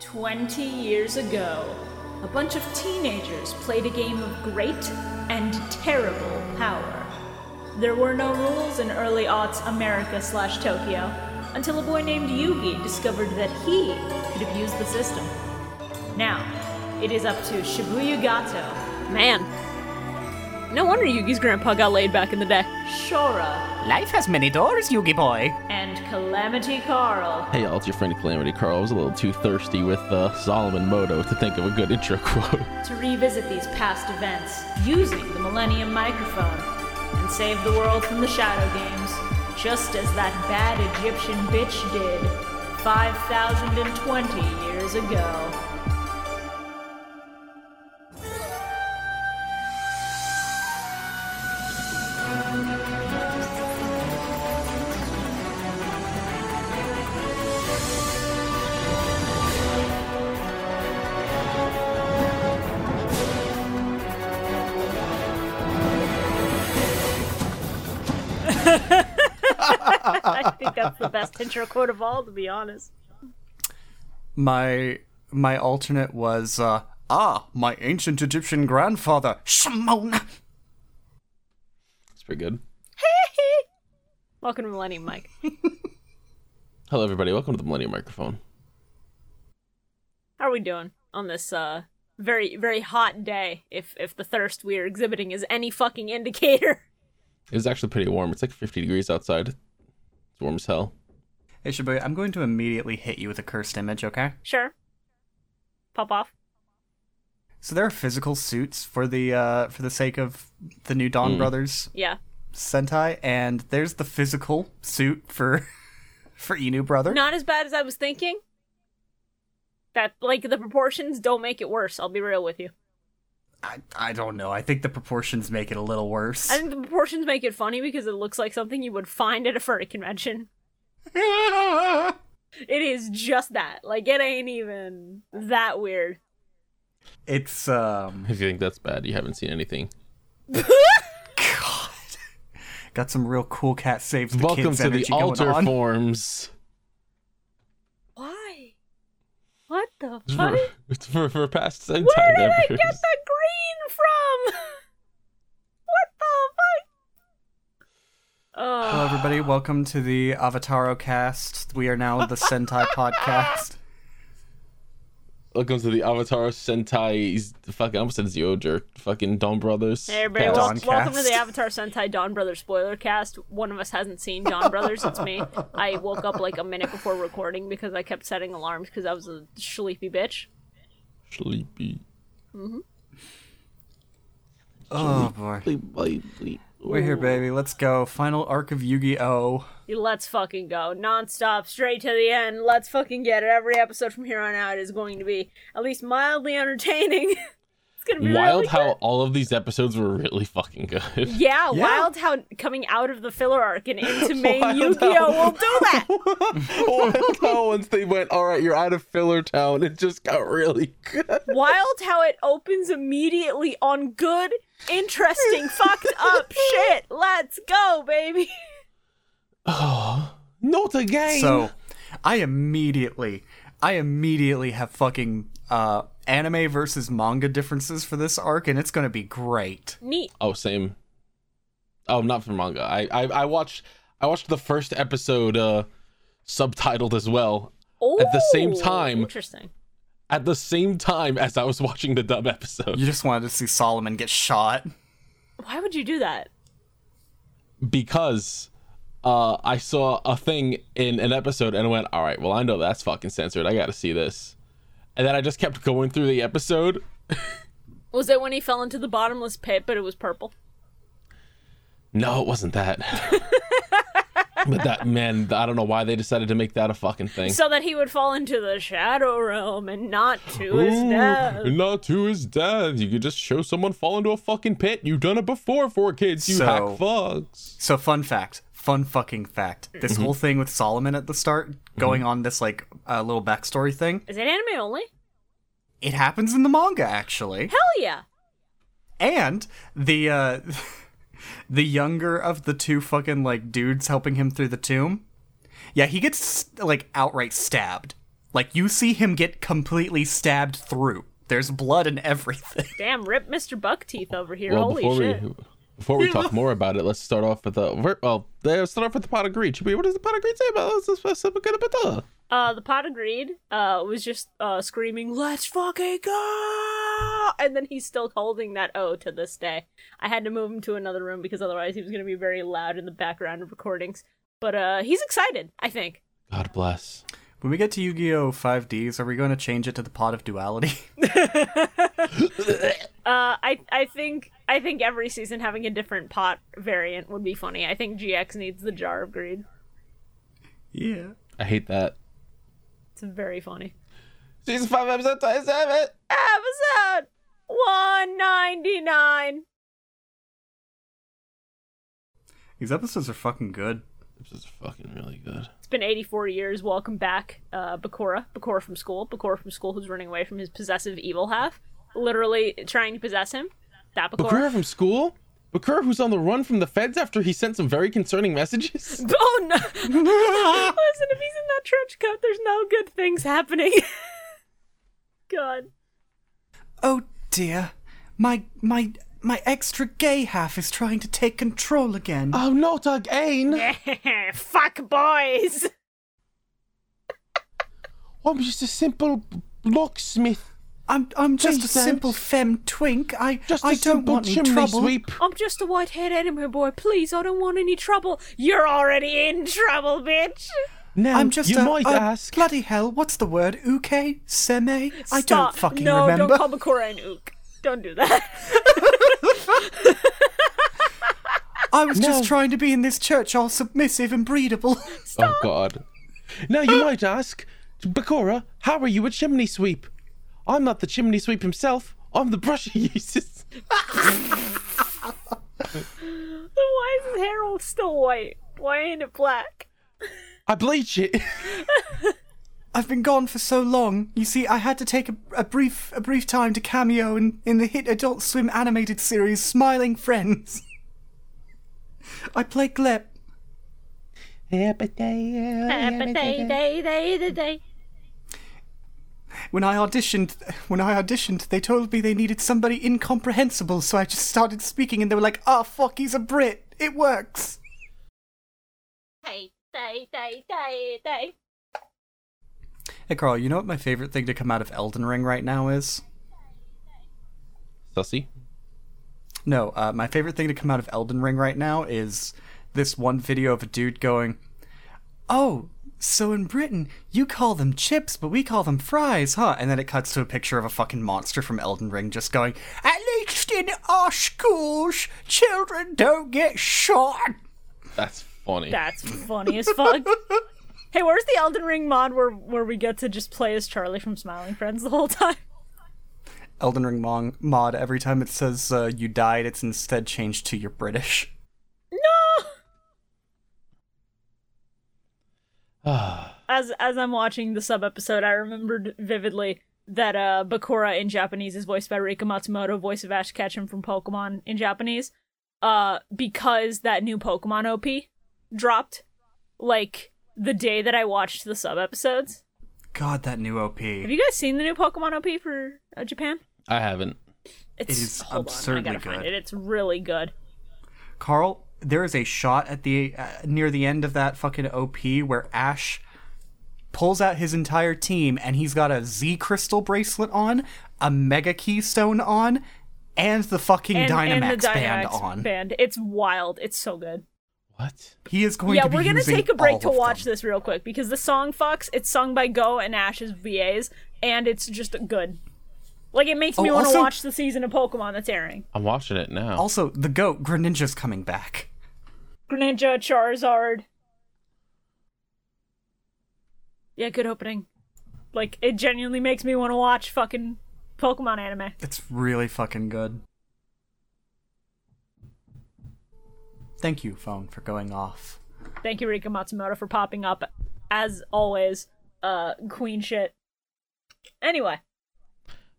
Twenty years ago, a bunch of teenagers played a game of great and terrible power. There were no rules in early aughts America slash Tokyo until a boy named Yugi discovered that he could abuse the system. Now, it is up to Shibuya Gato, Man. No wonder Yugi's grandpa got laid back in the day. Shora, Life has many doors, Yugi boy. and Calamity Carl. Hey y'all, it's your friend Calamity Carl. I was a little too thirsty with uh, Solomon Muto to think of a good intro quote. to revisit these past events using the Millennium Microphone and save the world from the Shadow Games, just as that bad Egyptian bitch did 5,020 years ago. Intro quote of all, to be honest. My my alternate was uh ah, my ancient Egyptian grandfather, Shimon. It's pretty good. Welcome to Millennium Mike. Hello everybody, welcome to the Millennium Microphone. How are we doing on this uh very very hot day? If if the thirst we are exhibiting is any fucking indicator. It was actually pretty warm. It's like 50 degrees outside. It's warm as hell. Hey Shibuya, I'm going to immediately hit you with a cursed image, okay? Sure. Pop off. So there are physical suits for the uh for the sake of the new Donbrothers Yeah. Sentai, and there's the physical suit for for Inu brother. Not as bad as I was thinking. That like the proportions don't make it worse. I'll be real with you. I, I don't know. I think the proportions make it a little worse. I think the proportions make it funny because it looks like something you would find at a furry convention. It is just that. Like it ain't even that weird. it's um If you think that's bad, you haven't seen anything. God. Got some real cool cat saves the Welcome kids to the energy going altar on. forms. Why? What the It's fuck? for, it's for, for past Sentai Where did I members. get the green from? What the fuck? Oh, Hello, everybody. Welcome to the Avataro cast. We are now the Sentai podcast. Welcome to the Avatar Sentai. Fucking, I almost said Zyoger. Fucking Donbrothers. Hey everybody, cast. wel- Dawn welcome to the Avataro Sentai Donbrothers spoiler cast. One of us hasn't seen Donbrothers, it's me. I woke up like a minute before recording because I kept setting alarms because I was a sleepy bitch. Sleepy. Mm-hmm. Oh boy. Sleepy. We're here, baby. Let's go. Final arc of Yu-Gi-Oh. Let's fucking go. Non-stop, straight to the end. Let's fucking get it. Every episode from here on out is going to be at least mildly entertaining. It's gonna be Wild really how good. all of these episodes were really fucking good. Yeah, Yeah. wild how coming out of the filler arc and into main Wild Yu-Gi-Oh will do that. Wild how once they went, all right, you're out of filler town, it just got really good. Wild how it opens immediately on good, interesting, fucked up shit. Let's go, baby. Oh, not again. So, I immediately, I immediately have fucking uh, anime versus manga differences for this arc, and it's gonna be great. Neat. oh, same. Oh, not for manga. I, I I watched I watched the first episode uh subtitled as well At the same time- Interesting. at the same time as I was watching the dub episode You just wanted to see Solomon get shot. Why would you do that? because uh I saw a thing in an episode and went, all right, well I know that's fucking censored. I got to see this, and then I just kept going through the episode. Was it when he fell into the bottomless pit, but it was purple? No, it wasn't that. but that man, I don't know why they decided to make that a fucking thing. So that he would fall into the shadow realm and not to his death. Not to his death. You could just show someone fall into a fucking pit. You've done it before for kids. You So- hack fucks. So, fun fact, fun fucking fact. This Mm-hmm. whole thing with Solomon at the start, going on this like uh, little backstory thing, Is it anime only? it happens in the manga actually. Hell yeah. And the uh the younger of the two fucking like dudes helping him through the tomb. Yeah, he gets like outright stabbed Like you see him get completely stabbed through. There's blood and everything. Damn, rip Mr. Buckteeth over here. Well, Holy shit. we before we talk more about it, let's start off with the well. Let's start off with the pot of greed. Chibi, What does the pot of greed say about this? Uh, the pot agreed. Uh, was just uh screaming, "Let's fucking go!" And then he's still holding that O to this day. I had to move him to another room because otherwise he was gonna be very loud in the background of recordings. But uh, he's excited. I think. God bless. When we get to Yu-Gi-Oh! 5Ds, are we going to change it to the pot of duality? Uh, I I think I think every season having a different pot variant would be funny. I think GX needs the jar of greed. yeah. I hate that. It's very funny. Season five, episode twenty-seven. Episode one ninety nine. These episodes are fucking good. This is fucking really good. It's been 84 years. Welcome back, uh, Bakura. Bakura from school. Bakura from school who's running away from his possessive evil half. Literally trying to possess him. That Bakura. Bakura from school. Bakura, who's on the run from the feds after he sent some very concerning messages. Oh no! Listen, if he's in that trench coat, there's no good things happening. God. Oh dear. My my my extra gay half is trying to take control again. Oh, not again! Fuck boys! I'm just a simple locksmith. I'm I'm just Please a don't. simple femme twink. I Just a I don't want any trouble. sweep. I'm just a white-haired anime boy. Please, I don't want any trouble. You're already in trouble, bitch. Now, I'm just you a, might a- ask. bloody hell. What's the word? Uke? Seme? I don't Stop. fucking no, remember. don't call Bakura an ook. Don't do that. I was just trying to be in this church all submissive and breedable. Oh God. Now you might ask, Bakura, how are you a chimney sweep? I'm not the chimney sweep himself. I'm the brush he uses. Why is his hair all still white? Why ain't it black? I bleach it. I've been gone for so long. You see, I had to take a, a brief a brief time to cameo in, in the hit Adult Swim animated series Smiling Friends. I play Glep. Happy day, day, day, day, day. When I auditioned, when I auditioned, they told me they needed somebody incomprehensible, so I just started speaking, and they were like, "Ah, fuck, he's a Brit. It works." Day, day, day, day, day. Hey, Carl, you know what my favorite thing to come out of Elden Ring right now is? Sussy. No, uh, my favorite thing to come out of Elden Ring right now is this one video of a dude going, "Oh, so in Britain you call them chips, but we call them fries, huh?" And then it cuts to a picture of a fucking monster from Elden Ring just going, "At least in our schools, children don't get shot." That's funny. That's funny as fuck. hey, where's the Elden Ring mod where where we get to just play as Charlie from Smiling Friends the whole time? Elden Ring mon- mod. Every time it says uh, you died, it's instead changed to you're British. No. Ah, As as I'm watching the sub episode, I remembered vividly that uh Bakura in Japanese is voiced by Rika Matsumoto, voice of Ash Ketchum from Pokemon in Japanese. Uh, because that new Pokemon OP dropped, like the day that I watched the sub episodes. God, that new OP. Have you guys seen the new Pokemon OP for uh, Japan? I haven't. It's is hold absurdly on, I gotta find good. it. It's really good. Carl, there is a shot at the uh, near the end of that fucking OP where Ash pulls out his entire team and he's got a Z crystal bracelet on, a Mega Keystone on, and the fucking And, Dynamax, and the band on. band. It's wild. It's so good. What? He is going yeah, to be we're gonna take a break to watch them. this real quick because the song "Fucks" it's sung by Goh and Ash's VAs, and it's just good. Like it makes me Oh, want to watch the season of Pokemon that's airing. I'm watching it now. Also, the goat Greninja's coming back. Greninja, Charizard. Yeah, good opening. Like it genuinely makes me want to watch fucking Pokemon anime. It's really fucking good. Thank you, phone, for going off. Thank you, Rika Matsumoto, for popping up. As always, uh, queen shit. Anyway,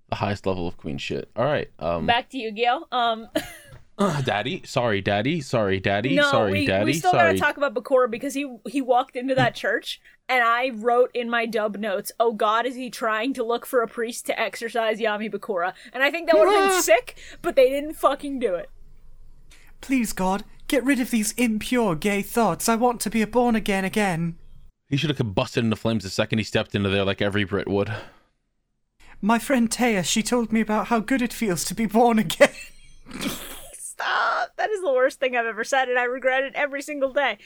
the highest level of queen shit. All right. Um. back to Yu-Gi-Oh. Um, Uh, daddy, sorry, daddy, sorry, daddy, no, sorry, we, daddy, we still sorry. gotta talk about Bakura because he he walked into that church and I wrote in my dub notes, "Oh God, is he trying to look for a priest to exorcise Yami Bakura?" And I think that would have been sick, but they didn't fucking do it. Please, God, get rid of these impure gay thoughts. I want to be a born again again. He should have combusted into flames the second he stepped into there, like every Brit would. My friend Taya, she told me about how good it feels to be born again. Stop! That is the worst thing I've ever said, and I regret it every single day.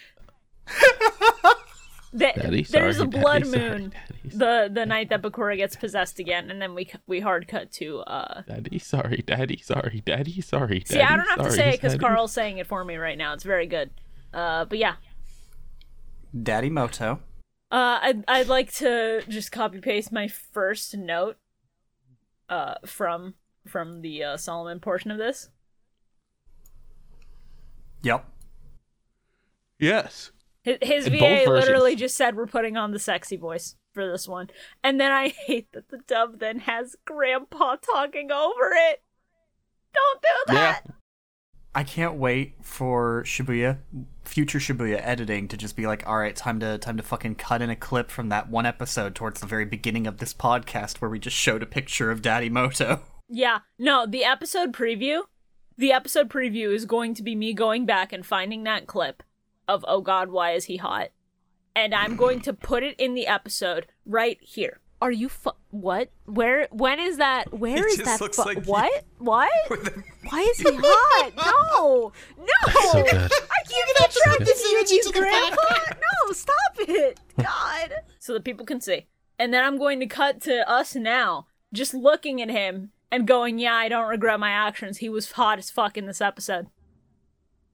The- Daddy, there's sorry, a blood daddy, sorry, moon daddy, the the night that Bakura gets possessed again, and then we we hard cut to uh. Daddy, sorry, daddy, sorry, daddy, sorry. See, I don't have to say it because. Carl's saying it for me right now. It's very good. Uh, but yeah, Daddy Muto. Uh, I'd I'd like to just copy paste my first note, uh, from from the uh, Solomon portion of this. Yep. Yes. His, his In VA literally just said we're putting on the sexy voice for this one, and then I hate that the dub then has Grandpa talking over it. Don't do that. Yeah. I can't wait for Shibuya, future Shibuya editing to just be like, all right, time to time to fucking cut in a clip from that one episode towards the very beginning of this podcast where we just showed a picture of Daddy Muto. Yeah, no, the episode preview, the episode preview is going to be me going back and finding that clip of oh god, why is he hot? And I'm going to put it in the episode right here. Are you fu- what? Where when is that? Where It is just that? looks fu- like you- what? What? The- Why is he hot? No. No. So. I can't get attracted to you, you grandpa. No, stop it. God. So that people can see. And then I'm going to cut to us now, just looking at him and going, yeah, I don't regret my actions. He was hot as fuck in this episode.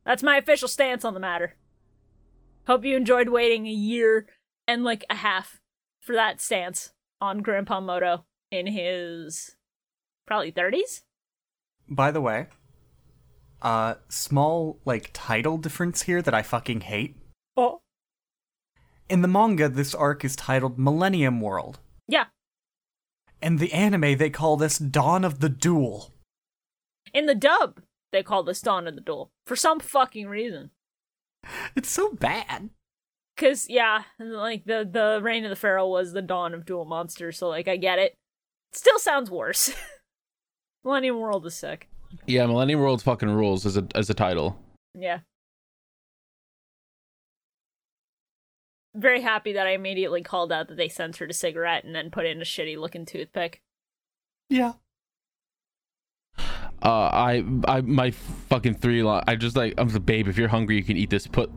That's my official stance on the matter. Hope you enjoyed waiting a year and like a half for that stance on Grandpa Muto in his probably 30s. By the way, uh, small like title difference here that I fucking hate. Oh. In the manga, this arc is titled Millennium World. Yeah. In the anime, they call this Dawn of the Duel. In the dub, they call this Dawn of the Duel for some fucking reason. It's so bad. Cause yeah, like the the Reign of the Pharaoh was the dawn of dual monsters, so like I get it. Still sounds worse. Millennium World is sick. Yeah, Millennium World fucking rules as a as a title. Yeah. Very happy that I immediately called out that they censored a cigarette and then put in a shitty looking toothpick. Yeah. Uh, I, I, my fucking three line. I just like, I'm the babe. If you're hungry, you can eat this. Put.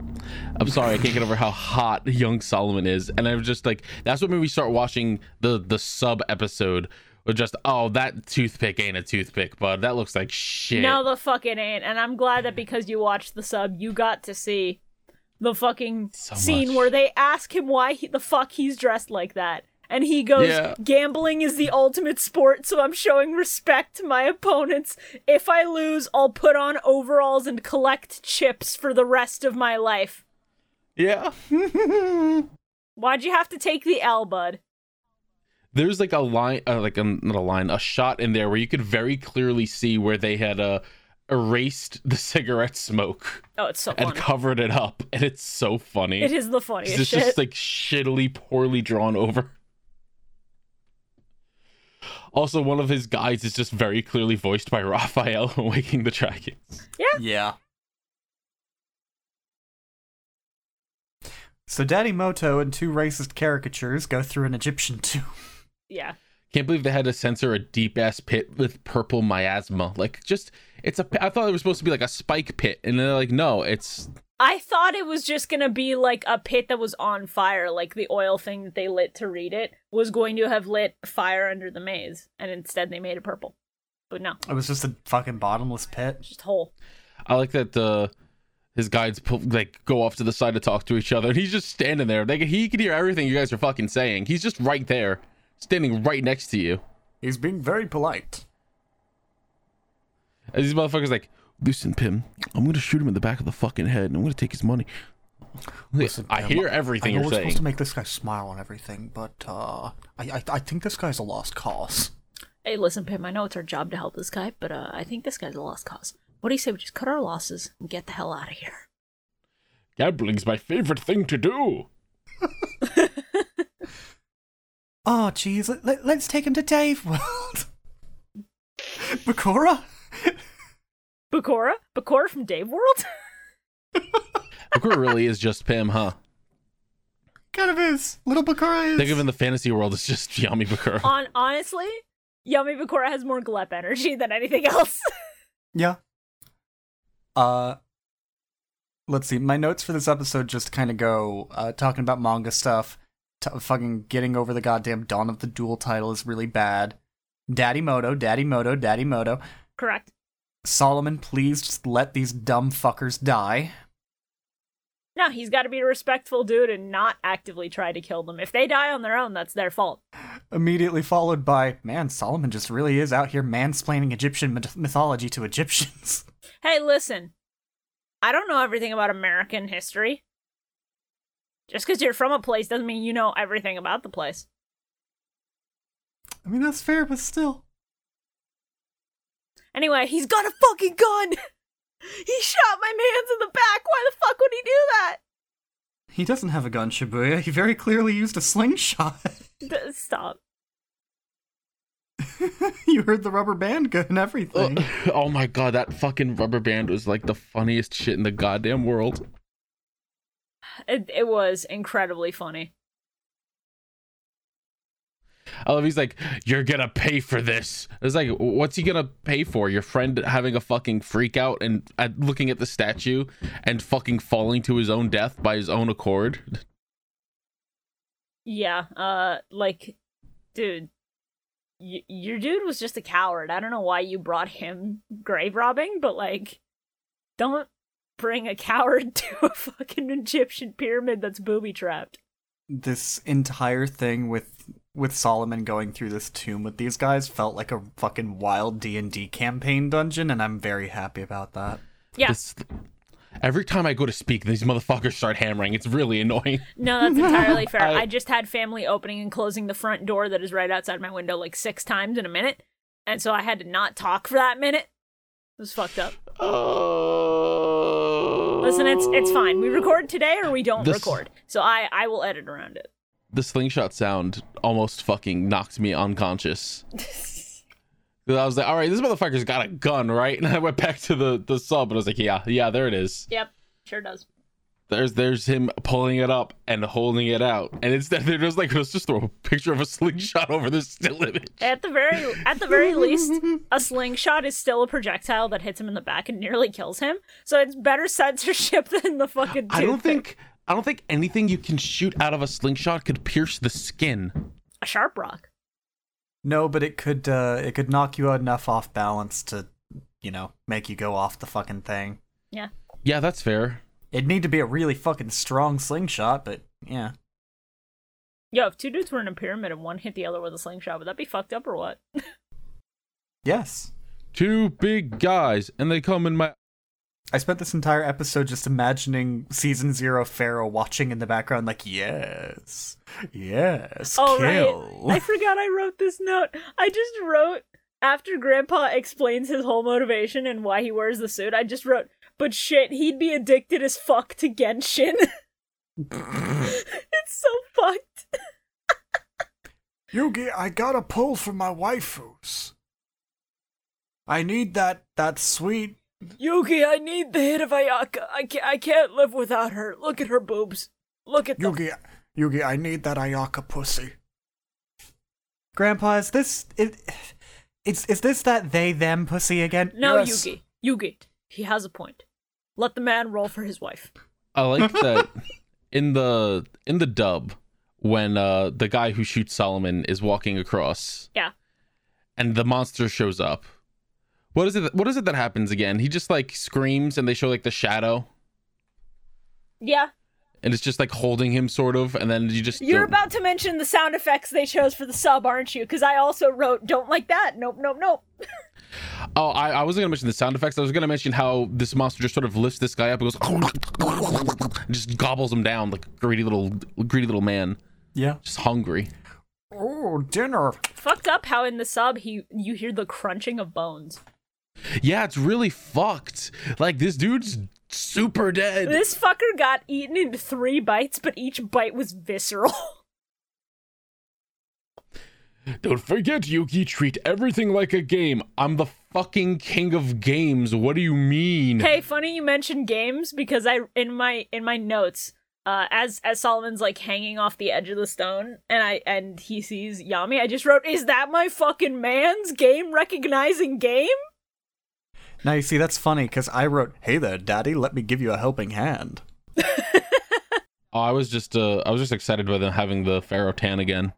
I'm sorry, I can't get over how hot young Solomon is, and I was just like, that's what made me start watching the the sub episode. Or just, oh, that toothpick ain't a toothpick, bud. That looks like shit. No, the fuck it ain't. And I'm glad that because you watched the sub, you got to see the fucking So scene much. where they ask him why he, the fuck he's dressed like that. And he goes, Yeah. Gambling is the ultimate sport, so I'm showing respect to my opponents. If I lose, I'll put on overalls and collect chips for the rest of my life. yeah. Why'd you have to take the L, bud? There's like a line, uh, like a, not a line, a shot in there where you could very clearly see where they had uh, erased the cigarette smoke Oh, it's so and covered it up, and it's so funny. It is the funniest It's shit. just like shittily, poorly drawn over. Also, one of his guides is just very clearly voiced by Raphael Waking the Dragons. Yeah. Yeah. So Daddy Muto and two racist caricatures go through an Egyptian tomb. yeah. Can't believe they had to censor a deep ass pit with purple miasma. Like, just it's a. pi- I thought it was supposed to be like a spike pit, and they're like, no, it's I thought it was just gonna be like a pit that was on fire, like the oil thing that they lit to read it was going to have lit fire under the maze, and instead they made it purple. But no, It was just a fucking bottomless pit. just hole. I like that the his guides pull, like go off to the side to talk to each other, and he's just standing there. Like he can hear everything you guys are fucking saying. He's just right there, standing right next to you. He's being very polite. And these motherfuckers like, listen, Pim, I'm gonna shoot him in the back of the fucking head, and I'm gonna take his money. Listen, I Pim, hear I everything know you're we're saying. supposed to make this guy smile and everything, but uh, I, I I think this guy's a lost cause. Hey, listen, Pim. I know it's our job to help this guy, but uh, I think this guy's a lost cause. What do you say we just cut our losses and get the hell out of here? Gambling's my favorite thing to do. Oh, jeez, let, let, let's take him to Dave World. Bakura? Bakura? Bakura from Dave World? Bakura really is just Pim, huh? Kind of is. Little Bakura is. Think of in the fantasy world, it's just Yami Bakura. On honestly, Yami Bakura has more Glep energy than anything else. Yeah. Uh, let's see. My notes for this episode just kind of go uh, talking about manga stuff. T- fucking getting over the goddamn Dawn of the Duel title is really bad. Daddy Muto, Daddy Muto, Daddy Muto. Correct. Solomon, please just let these dumb fuckers die. No, he's got to be a respectful dude and not actively try to kill them. If they die on their own, that's their fault. Immediately followed by, man, Solomon just really is out here mansplaining Egyptian myth- mythology to Egyptians. Hey, listen. I don't know everything about American history. Just because you're from a place doesn't mean you know everything about the place. I mean, that's fair, but still. Anyway, he's got a fucking gun! He shot my mans in the back! Why the fuck would he do that? He doesn't have a gun, Shibuya. He very clearly used a slingshot. D- stop. you heard the rubber band go and everything. Uh, oh my god, that fucking rubber band was like the funniest shit in the goddamn world. It, it was incredibly funny. I love he's like, You're gonna pay for this. It's like, what's he gonna pay for? Your friend having a fucking freak out and uh, looking at the statue and fucking falling to his own death by his own accord? Yeah, uh, like, dude, y- your dude was just a coward. I don't know why you brought him grave robbing, but like, don't bring a coward to a fucking Egyptian pyramid that's booby trapped. this entire thing with with Solomon going through this tomb with these guys felt like a fucking wild D&D campaign dungeon and I'm very happy about that. Yeah, This- every time I go to speak, these motherfuckers start hammering. It's really annoying. no, that's entirely fair. I- I just had family opening and closing the front door that is right outside my window like six times in a minute, and so I had to not talk for that minute. It was fucked up. Oh. Listen, it's it's fine. We record today or we don't This- record, so I I will edit around it. The slingshot sound almost fucking knocked me unconscious. 'Cause I was like, all right, this motherfucker's got a gun, right? And I went back to the, the sub and I was like, yeah, yeah, there it is. Yep, sure does. There's there's him pulling it up and holding it out. And instead they're just like, let's just throw a picture of a slingshot over this still image. At the very at the very least, a slingshot is still a projectile that hits him in the back and nearly kills him. So it's better censorship than the fucking. I don't toothpick. think I don't think anything you can shoot out of a slingshot could pierce the skin. a sharp rock. No, but it could uh it could knock you enough off balance to, you know, make you go off the fucking thing. Yeah. Yeah, that's fair. It'd need to be a really fucking strong slingshot, but yeah. Yo, if two dudes were in a pyramid and one hit the other with a slingshot, would that be fucked up or what? Yes. Two big guys and they come in my I spent this entire episode just imagining season zero Pharaoh watching in the background, like, yes, yes, Oh kill. right, I forgot I wrote this note. I just wrote after Grandpa explains his whole motivation and why he wears the suit. I just wrote, but shit, he'd be addicted as fuck to Genshin. it's so fucked. Yugi, I got a pull from my waifus. I need that that sweet. Yugi, I need the hit of Ayaka. I can't, I can't live without her. Look at her boobs. Look at them. Yugi, Yugi, I need that Ayaka pussy. Grandpa, is this it? Is is this that they them pussy again? No, Yes. Yugi. Yugi. He has a point. Let the man roll for his wife. I like that in the in the dub when uh the guy who shoots Solomon is walking across Yeah. and the monster shows up. What is it what is it that happens again? He just like screams and they show like the shadow Yeah. And it's just like holding him sort of and then you just You're don't- about to mention the sound effects they chose for the sub, aren't you? Because I also wrote, don't like that. Nope, nope, nope. Oh, I, I wasn't gonna mention the sound effects. I was gonna mention how this monster just sort of lifts this guy up and goes and just gobbles him down like greedy little greedy little man. Yeah. Just hungry. Oh, dinner. Fucked up how in the sub he you hear the crunching of bones. Yeah, it's really fucked. Like this dude's super dead. This fucker got eaten in three bites, but each bite was visceral. Don't forget, Yugi, treat everything like a game. I'm the fucking king of games. What do you mean? hey, funny you mentioned games because I in my in my notes, uh, as as Solomon's like hanging off the edge of the stone, and I and he sees Yami, I just wrote, "Is that my fucking man's game recognizing game?" Now you see that's funny because I wrote, "Hey there, Daddy, let me give you a helping hand." Oh, I was just uh I was just excited by them having the Pharaoh tan again.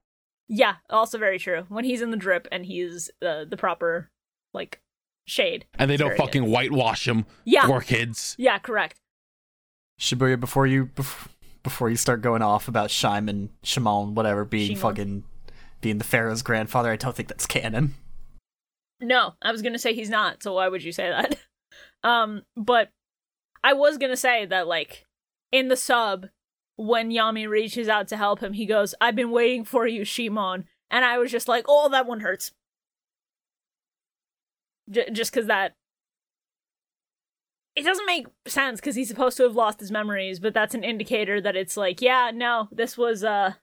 Yeah, also very true. When he's in the drip and he's uh, the proper like shade. And they don't fucking good. whitewash him. Yeah. Poor kids. Yeah, correct. Shibuya, before you bef- before you start going off about Shimon, Shimon, whatever, being Shimon. fucking being the Pharaoh's grandfather, I don't think that's canon. No, I was gonna say he's not, so why would you say that? Um, but I was gonna say that like in the sub, when Yami reaches out to help him, he goes, I've been waiting for you, Shimon. And I was just like, oh, that one hurts. J- just because that. It doesn't make sense because he's supposed to have lost his memories, but that's an indicator that it's like, yeah, no, this was, uh.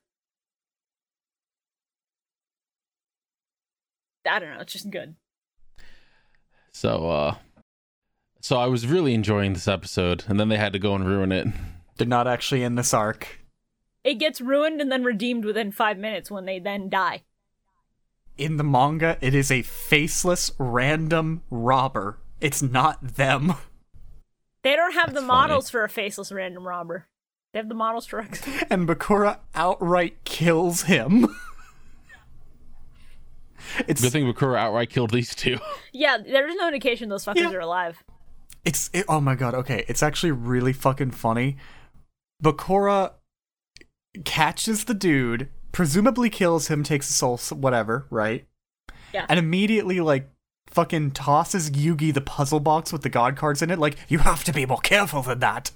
I don't know, it's just good. So uh so I was really enjoying this episode and then they had to go and ruin it. They're not actually in this arc. It gets ruined and then redeemed within five minutes when they then die. In the manga, it is a faceless random robber. It's not them. They don't have the That's models for a faceless random robber. They have the models for X. And Bakura outright kills him. it's Good thing Bakura outright killed these two. yeah, there's no indication those fuckers Yeah. are alive. It's it, oh my god. Okay, it's actually really fucking funny. Bakura catches the dude, presumably kills him, takes his soul, whatever, right? Yeah. And immediately like fucking tosses Yugi the puzzle box with the god cards in it. Like you have to be more careful than that.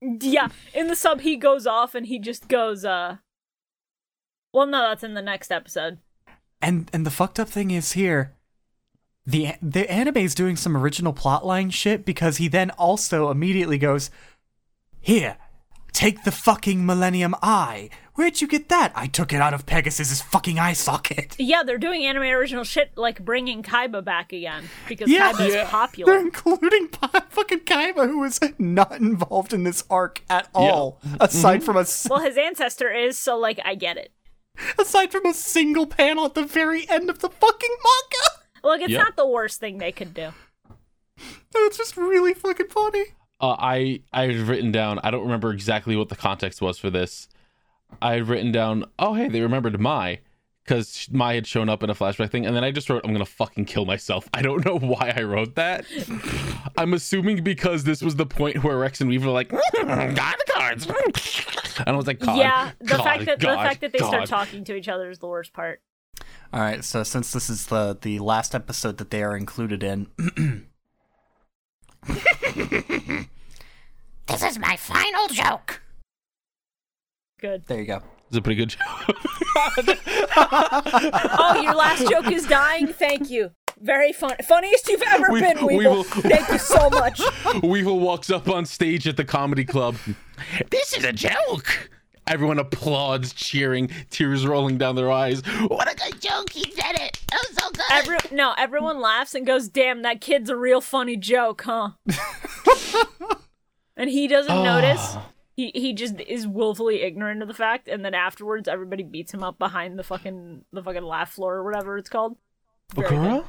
Yeah, in the sub he goes off and he just goes, uh. Well, no, that's in the next episode. And and the fucked up thing is here. The the anime is doing some original plotline shit because he then also immediately goes, "Here, take the fucking Millennium Eye. Where'd you get that? I took it out of Pegasus's fucking eye socket." Yeah, they're doing anime original shit like bringing Kaiba back again because Yeah. Kaiba is Yeah. popular. They're including Pa- fucking Kaiba, who is not involved in this arc at all, aside from a s- Well, his ancestor is, so like I get it. Aside from a single panel at the very end of the fucking manga. Look, it's Yep. not the worst thing they could do. It's just really fucking funny. Uh, I I had written down. I don't remember exactly what the context was for this. I had written down. Oh hey, they remembered Mai because Mai had shown up in a flashback thing, and then I just wrote, "I'm gonna fucking kill myself." I don't know why I wrote that. I'm assuming because this was the point where Rex and Weevil were like, "Mm, "God cards," and I was like, God, yeah, the God, fact that the fact that they start talking to each other is the worst part. All right, so since this is the the last episode that they are included in, This is my final joke. Good. there you go. It's a pretty good joke. Oh, your last joke is dying. Thank you. Very fun. Funniest you've ever We- been, we Weevil. will- Thank you so much. Weevil walks up on stage at the comedy club. This is a joke. Everyone applauds, cheering, tears rolling down their eyes. What a Good joke. He did it. That was so good. Every no, everyone laughs and goes, "Damn, that kid's a real funny joke, huh?" and he doesn't ah. notice. He he just is willfully ignorant of the fact, and then afterwards, everybody beats him up behind the fucking the fucking laugh floor or whatever it's called. Very good.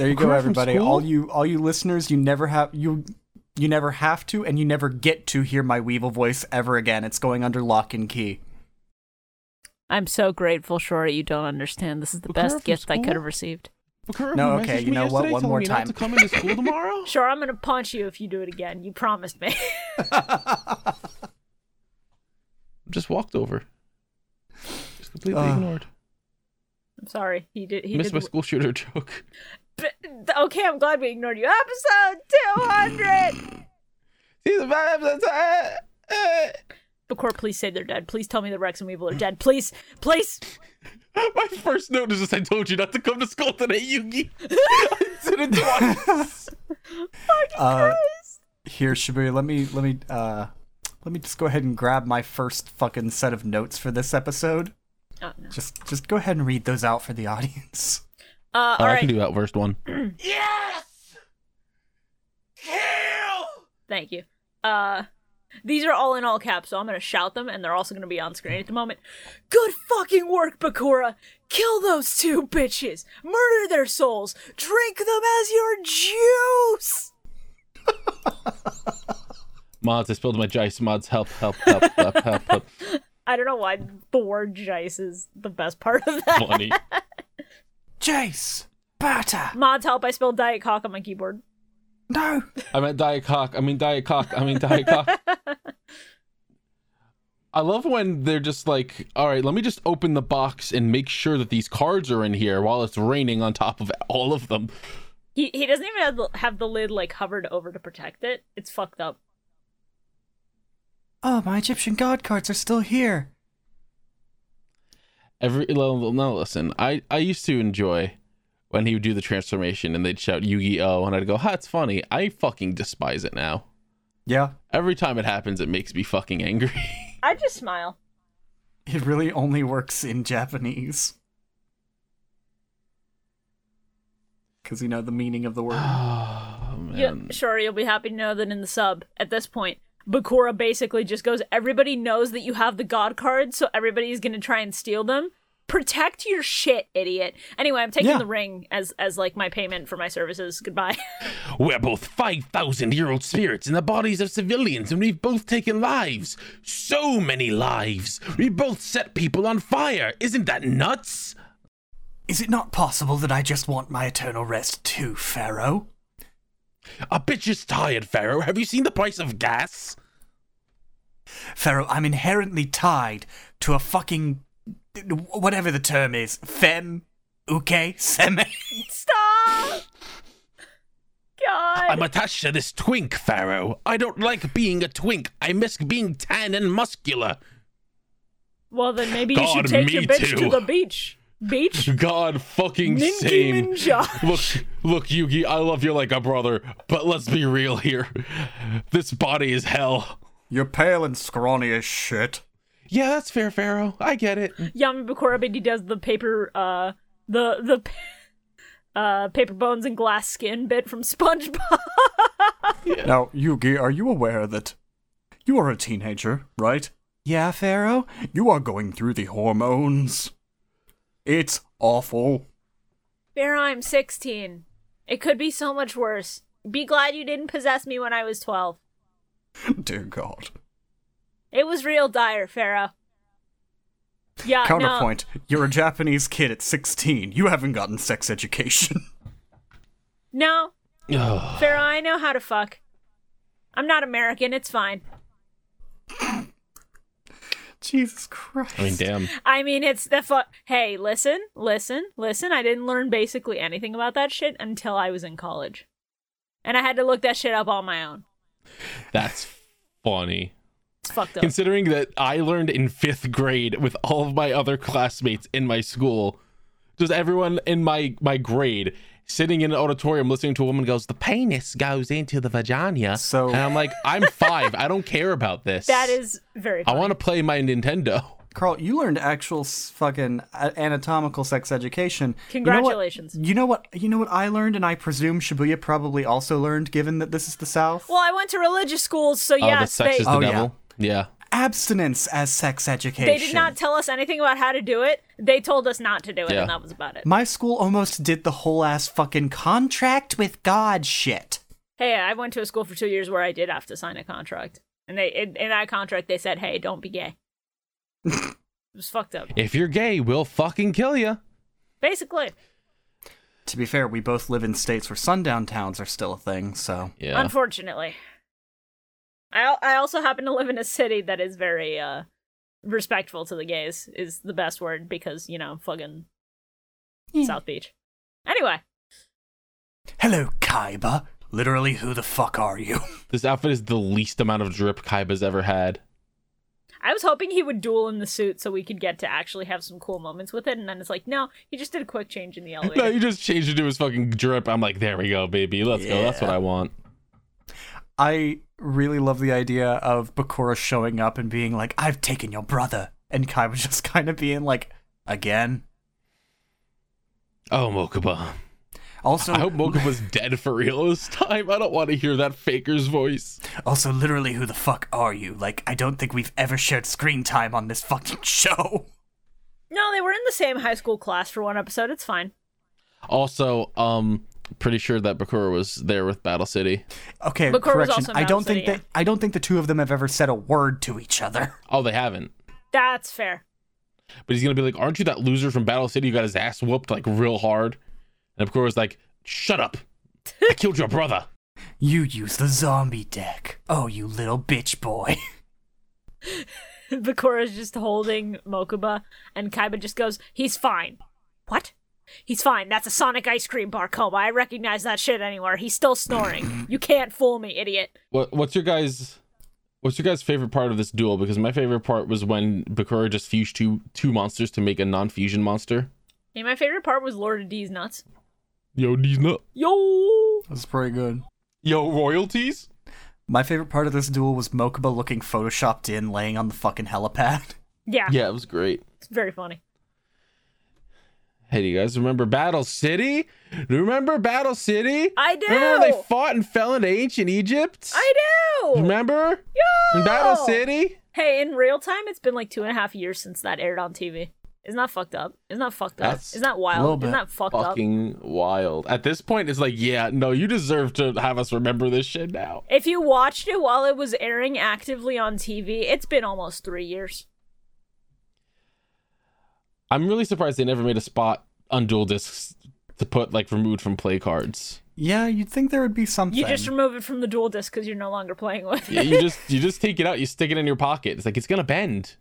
Bakura? There you go, everybody. All you all you listeners, you never have you you never have to, and you never get to hear my Weevil voice ever again. It's going under lock and key. I'm so grateful, Shora. You don't understand. This is the Bakura best from gift I could have received. Bakura, No, who okay, you know what? One more me not time. to come into school tomorrow. Sure, I'm gonna punch you if you do it again. You promised me. Just walked over. Just completely Uh, ignored. I'm sorry. He did. He Missed did. my school shooter joke. But- okay, I'm glad we ignored you. Episode 200. See the vibes. uh, uh. Bakor, please say they're dead. Please tell me that Rex and Weevil are dead. Please, please. My first note is just I told you not to come to school today, Yugi. I did it twice. Uh, here, Shibuya, let me let me uh let me just go ahead and grab my first fucking set of notes for this episode. Oh no. Just just go ahead and read those out for the audience. Uh, Oh, I right. can do that first one. Yes. Kill. Thank you. Uh, these are all in all caps, so I'm gonna shout them, and they're also gonna be on screen at the moment. Good fucking work, Bakura! Kill those two bitches! Murder their souls! Drink them as your juice! Mods, I spilled my jice. Mods, help, help, help, help, help, help. I don't know why the word jice is the best part of that. Funny. Jace, Berta, Mods help, I spelled Diet Cock on my keyboard. no. I meant Diet Cock. I mean Diet Cock. I mean Diet Cock. I love when they're just like, all right, let me just open the box and make sure that these cards are in here while it's raining on top of all of them. He he doesn't even have the, have the lid like hovered over to protect it. It's fucked up. Oh, my Egyptian god cards are still here. Every no, no, listen, I I used to enjoy when he would do the transformation and they'd shout Yu-Gi-Oh and I'd go, "Ha, it's funny." I fucking despise it now. Yeah, Every time it happens, it makes me fucking angry. I just smile. it really only works in Japanese. Because you know the meaning of the word. oh Yeah, man. sure, you'll be happy to know that in the sub, at this point, Bakura basically just goes, everybody knows that you have the god cards, so everybody's gonna try and steal them. Protect your shit, idiot. Anyway, I'm taking Yeah. the ring as as like my payment for my services. Goodbye. We're both 5,000 year old spirits in the bodies of civilians, and we've both taken lives. So many lives. We both set people on fire. Isn't that nuts? Is it not possible that I just want my eternal rest too, Pharaoh? A bitch is tired, Pharaoh. Have you seen the price of gas? Pharaoh, I'm inherently tied to a fucking. whatever the term is. Fem? Uke? Seme? Stop! God. I'm attached to this twink, Pharaoh. I don't like being a twink. I miss being tan and muscular. well, then maybe you should take your bitch too. to the beach. Beach? God fucking same. Look, look, Yugi, I love you like a brother, but let's be real here. This body is hell. You're pale and scrawny as shit. Yeah, that's fair, Pharaoh. I get it. Yami Bakura Baby does the paper, uh, the, the, uh, paper bones and glass skin bit from SpongeBob. Now, Yugi, are you aware that you are a teenager, right? Yeah, Pharaoh? You are going through the hormones. It's awful. Bear, I'm 16. It could be so much worse. Be glad you didn't possess me when I was 12. Dear God. It was real dire, Pharaoh. Yeah, Counterpoint. You're a Japanese kid at 16. You haven't gotten sex education. No, no, Pharaoh, I know how to fuck. I'm not American, it's fine. Jesus Christ. I mean, damn. I mean, it's the fuck. Hey, listen, listen, listen. I didn't learn basically anything about that shit until I was in college. And I had to look that shit up on my own. That's funny. It's fucked up. Considering that I learned in fifth grade with all of my other classmates in my school, just everyone in my my grade sitting in an auditorium listening to a woman goes, "The penis goes into the vagina." So- and I'm like, I'm five. I don't care about this. that is very I want to play my Nintendo. Carl, you learned actual fucking uh, anatomical sex education. Congratulations. You know, what, you know what? You know what I learned, and I presume Shibuya probably also learned, given that this is the South. Well, I went to religious schools, so oh, yes, that sex they, is the Oh, yeah. devil. Yeah. Abstinence as sex education. they did not tell us anything about how to do it. They told us not to do it, Yeah. and that was about it. My school almost did the whole ass fucking contract with God shit. Hey, I went to a school for two years where I did have to sign a contract, and they in, in that contract they said, "Hey, don't be gay." it was fucked up. If you're gay, we'll fucking kill you. Basically, To be fair, we both live in states where sundown towns are still a thing, so. Yeah. unfortunately, I I also happen to live in a city that is very uh respectful to the gays. Is the best word because you know fucking South Beach. Anyway, Hello, Kaiba. Literally, who the fuck are you? This outfit is the least amount of drip Kaiba's ever had. I was hoping he would duel in the suit so we could get to actually have some cool moments with it, and then it's like, no, he just did a quick change in the elevator. No, elevator. you just changed into his fucking drip. I'm like, there we go, baby. Let's go. That's what I want. I really love the idea of Bakura showing up and being like, I've taken your brother. And Kai was just kind of being like, again. Oh, Mokuba. Also, I hope Mokuba's dead for real this time. I don't want to hear that faker's voice. also, literally, who the fuck are you? Like, I don't think we've ever shared screen time on this fucking show. no, they were in the same high school class for one episode. It's fine. Also, um, pretty sure that Bakura was there with Battle City. Okay, Bakura was correction. also I don't Battle think City, that I don't think the two of them have ever said a word to each other. Oh, they haven't. That's fair. But he's gonna be like, "Aren't you that loser from Battle City who got his ass whooped like real hard?" And Bakura's like, "Shut up! I killed your brother." You use the zombie deck. Oh, you little bitch boy. Bakura's just holding Mokuba, and Kaiba just goes, He's fine. What? He's fine. That's a Sonic ice cream bar coma. I recognize that shit anywhere. He's still snoring. You can't fool me, idiot. What What's your guys? What's your guys' favorite part of this duel? Because my favorite part was when Bakura just fused two two monsters to make a non-fusion monster. Hey, my favorite part was Lord of D's nuts. Yo, D's nut. Yo! That's pretty good. Yo, royalties. My favorite part of this duel was Mokuba looking photoshopped in, laying on the fucking helipad. Yeah, Yeah, it was great. it's very funny. Hey, do you guys remember Battle City? Do you remember Battle City? I do! Remember when they fought and fell into ancient Egypt? I do! Remember? In Battle City? Hey, in real time, it's been like two and a half years since that aired on TV. Isn't that fucked up? Isn't that fucked up? That's Isn't that wild? Isn't that fucked up? Fucking wild. At this point, it's like, yeah, no, you deserve to have us remember this shit now. If you watched it while it was airing actively on TV, it's been almost three years. I'm really surprised they never made a spot on duel disks to put like removed from play cards. Yeah, you'd think there would be something. You just remove it from the dual disc because you're no longer playing with Yeah, it. you just you just take it out, you stick it in your pocket. It's like it's gonna bend.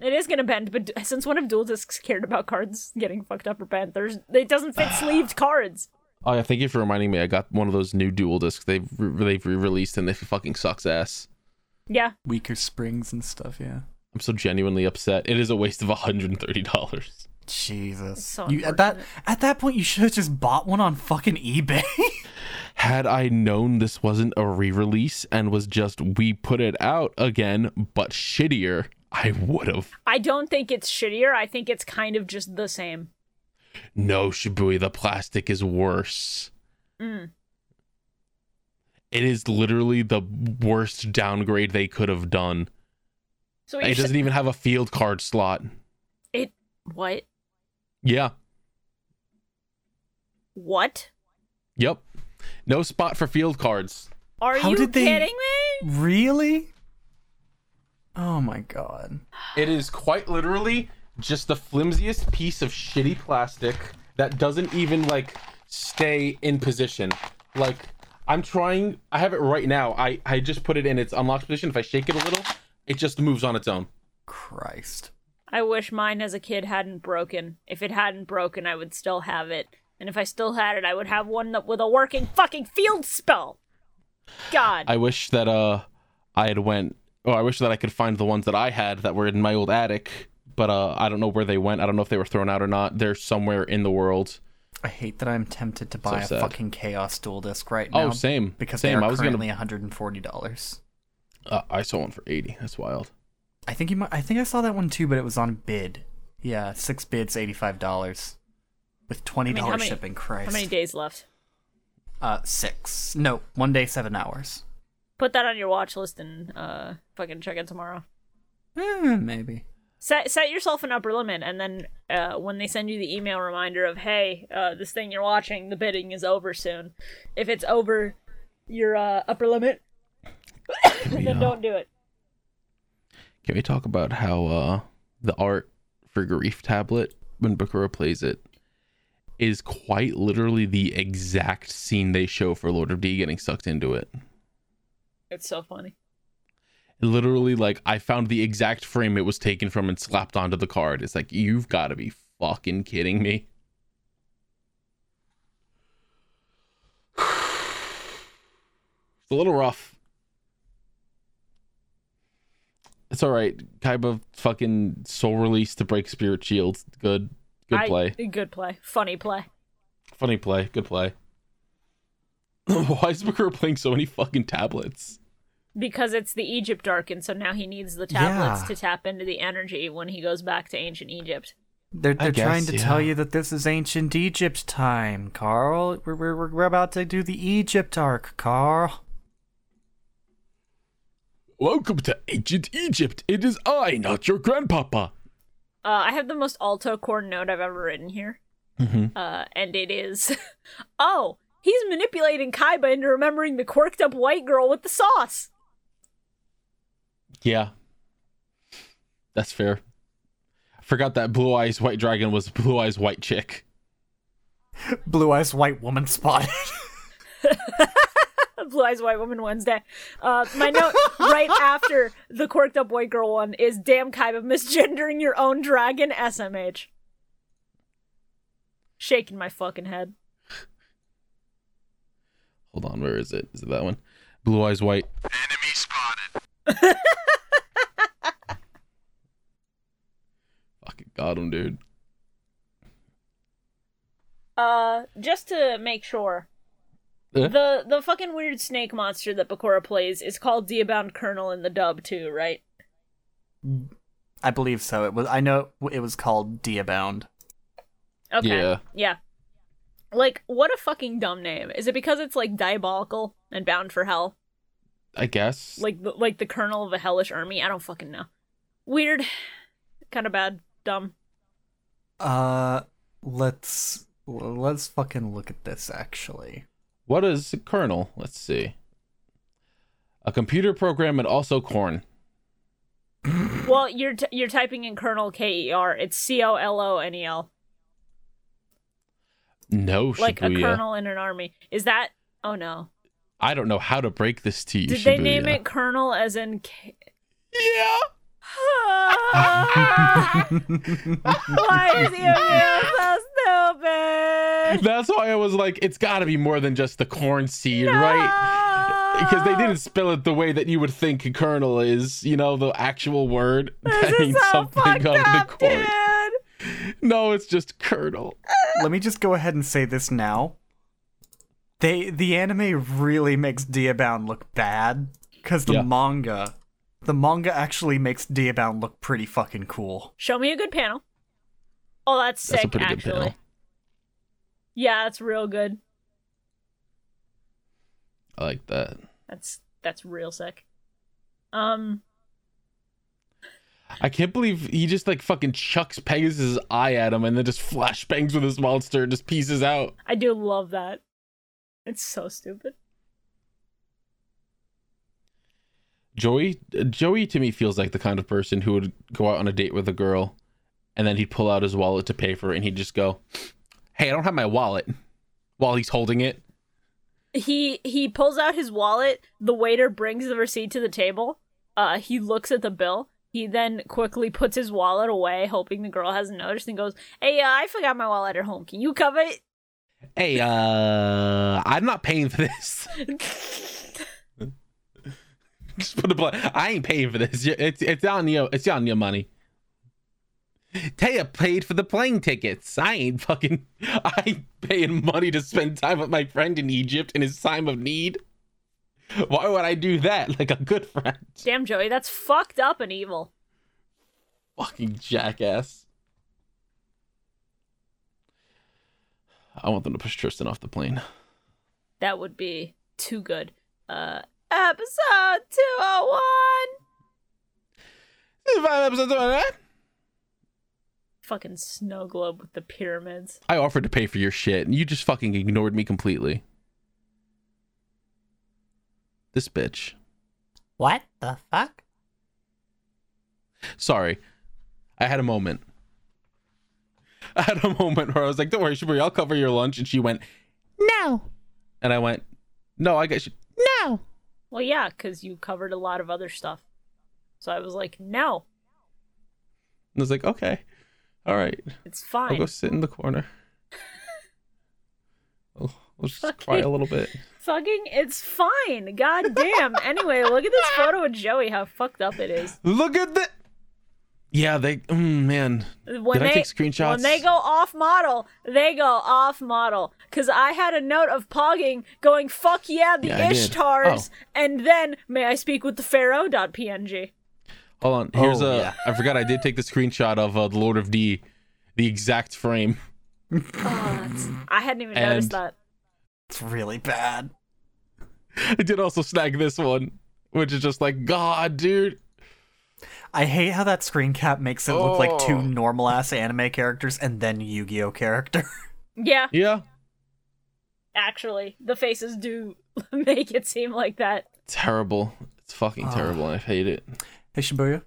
It is gonna bend, but since one of duel disks cared about cards getting fucked up or bent? There's it doesn't fit sleeved cards. Oh yeah, thank you for reminding me. I got one of those new duel disks they've re- they've re-released and they fucking sucks ass. Yeah, weaker springs and stuff. Yeah. I'm so genuinely upset. It is a waste of $130. Jesus. so you, at that at that point, you should have just bought one on fucking eBay. Had I known this wasn't a re-release and was just we put it out again but shittier, I would have. I don't think it's shittier. I think it's kind of just the same. No, Shibui, the plastic is worse. Mm. It is literally the worst downgrade they could have done. So It doesn't even have a field card slot. it what Yeah. what Yep. No spot for field cards. are How you did they- kidding me? really? Oh my god. It is quite literally just the flimsiest piece of shitty plastic that doesn't even like stay in position. Like I'm trying I have it right now. I I just put it in its unlocked position. If I shake it a little, it just moves on its own. Christ. I wish mine as a kid hadn't broken. If it hadn't broken, I would still have it. And if I still had it, I would have one that with a working fucking field spell. God. I wish that uh I had went oh I wish that I could find the ones that I had that were in my old attic, but uh I don't know where they went. I don't know if they were thrown out or not. They're somewhere in the world. I hate that I'm tempted to buy a fucking Chaos Duel Disk right now. Oh, now. same. Because same. they I was currently gonna $140. Uh, I saw one for 80. That's wild. I think you might. I think I saw that one too, but it was on bid. Yeah, six bids, eighty-five dollars, with twenty dollars how many- shipping. Christ. How many days left? Uh, six. No, one day, seven hours. Put that on your watch list and uh fucking check it tomorrow. Eh, maybe. Set set yourself an upper limit, and then uh, when they send you the email reminder of hey, uh, this thing you're watching, the bidding is over soon. If it's over your uh, upper limit, then Yeah. don't do it. Can we talk about how uh the art for Grief Tablet when Bakura plays it is quite literally the exact scene they show for Lord of D getting sucked into it. It's so funny. Literally, like I found the exact frame it was taken from and slapped onto the card. It's like you've got to be fucking kidding me. It's a little rough. It's all right. Kaiba fucking soul release to break spirit shields. Good. Good I- play. good play. Funny play. Funny play. Good play. Why is Bakura playing so many fucking tablets? Because it's the Egypt arc, and so now he needs the tablets Yeah. to tap into the energy when he goes back to ancient Egypt. They're, I they're trying guess, to tell yeah. you that this is ancient Egypt time, Carl. We're, we're, we're- we're about to do the Egypt arc, Carl. Welcome to ancient Egypt. It is I, not your grandpapa. Uh, I have the most alto core note I've ever written here. Mm-hmm. Uh, and it is, oh, he's manipulating Kaiba into remembering the quirked up white girl with the sauce. Yeah. That's fair. I forgot that Blue Eyes White Dragon was Blue Eyes White Chick. Blue eyes white woman spotted. Blue Eyes White Woman Wednesday. Uh, my note right after the quirked up white girl one is damn Kaiba misgendering your own dragon SMH. Shaking my fucking head. Hold on, where is it? Is it that one? Blue Eyes White. Enemy spotted. Fucking got him, dude. Uh, just to make sure? The the fucking weird snake monster that Bakura plays is called Diabound Colonel in the dub too, right? I believe so. It was. I know it was called Diabound. Okay. Yeah. Yeah. Like, what a fucking dumb name. Is it because it's like diabolical and bound for hell? I guess. Like, the, like the colonel of a hellish army? I don't fucking know. Weird. Kind of bad. Dumb. Uh, let's let's fucking look at this. Actually, what is kernel? Let's see. A computer program and also corn. Well, you're t- you're typing in kernel K E R. It's C O L O N E L. No, Like a Shibuya. colonel in an army. Is that? Oh no. I don't know how to break this to you. Did they name it Colonel as in? K- Yeah. Ah. Why is Yu-Gi-Oh so stupid? That's why I was like, it's got to be more than just the corn seed, right? Because they didn't spell it the way that you would think kernel is. You know, the actual word that This is means so something fucked on up, the corn. dude. No, it's just kernel. let me just go ahead and say this now. They the anime really makes Diabound look bad because the Yeah. manga, the manga actually makes Diabound look pretty fucking cool. Show me a good panel. Oh, that's sick. That's a pretty good actually. Yeah, that's real good. I like that. That's that's real sick. Um, I can't believe he just like fucking chucks Pegasus' eye at him and then just flashbangs with his monster and just pieces out. I do love that. It's so stupid. Joey, Joey to me feels like the kind of person who would go out on a date with a girl, and then he'd pull out his wallet to pay for it, and he'd just go, "Hey, I don't have my wallet," while he's holding it. He he pulls out his wallet. The waiter brings the receipt to the table. Uh, he looks at the bill. He then quickly puts his wallet away, hoping the girl hasn't noticed, and goes, "Hey, uh, I forgot my wallet at home. Can you cover it?" Hey, uh, I'm not paying for this. just put a bl- I ain't paying for this. It's it's on your it's on your money. Téa paid for the plane tickets. I ain't fucking. I ain't paying money to spend time with my friend in Egypt in his time of need. Why would I do that? Like a good friend. Damn, Joey, that's fucked up and evil. Fucking jackass. I want them to push Tristan off the plane. That would be too good. Uh, episode two oh one. Five episodes of that. Fucking snow globe with the pyramids. I offered to pay for your shit, and you just fucking ignored me completely. This bitch. What the fuck? Sorry. I had a moment. I had a moment where I was like, don't worry, Shibuya, I'll cover your lunch. And she went, No. and I went, no, I guess you. No. Well, yeah, because you covered a lot of other stuff. So I was like, no, And I was like, okay. All right. it's fine. I'll go sit in the corner. I'll, Let's just cry a little bit. Fucking, it's fine. God damn. anyway, look at this photo of Joey. How fucked up it is. Look at that. Yeah, they. Mm, man, When Did I they take screenshots? when they go off model, they go off model. Cause I had a note of pogging going fuck yeah the Yeah, Ishtars, Oh. and then may I speak with the Pharaoh.png. hold on. Here's Oh, a. yeah. I forgot I did take the screenshot of uh, the Lord of D, the exact frame. I hadn't even noticed that. It's really bad. I did also snag this one, which is just like God, dude. I hate how that screen cap makes it look like two normal ass anime characters and then Yu Gi Oh character. Yeah, Yeah, actually, the faces do make it seem like that. terrible. It's fucking terrible, and I hate it. Hey Shibuya,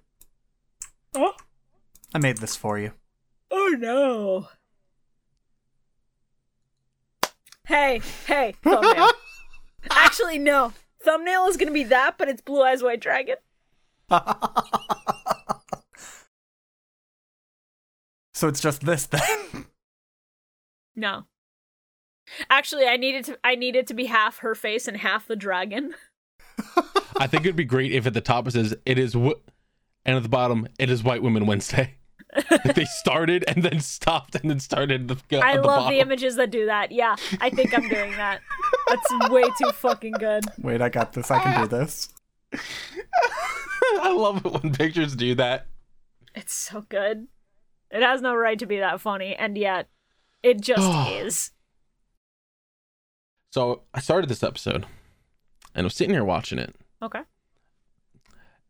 Oh, I made this for you. oh no. Hey, hey, thumbnail. Actually, no. Thumbnail is gonna be that, but it's Blue Eyes White Dragon. so it's just this then. No. Actually, I needed to. I needed to be half her face and half the dragon. I think it'd be great if at the top it says it is w-, and at the bottom it is White Women Wednesday. If they started and then stopped and then started the, I the love bottom. the images that do that. Yeah, I think I'm doing that. That's way too fucking good. Wait, I got this. I can do this. I love it when pictures do that. It's so good. It has no right to be that funny, and yet it just is. So I started this episode and I was sitting here watching it. Okay.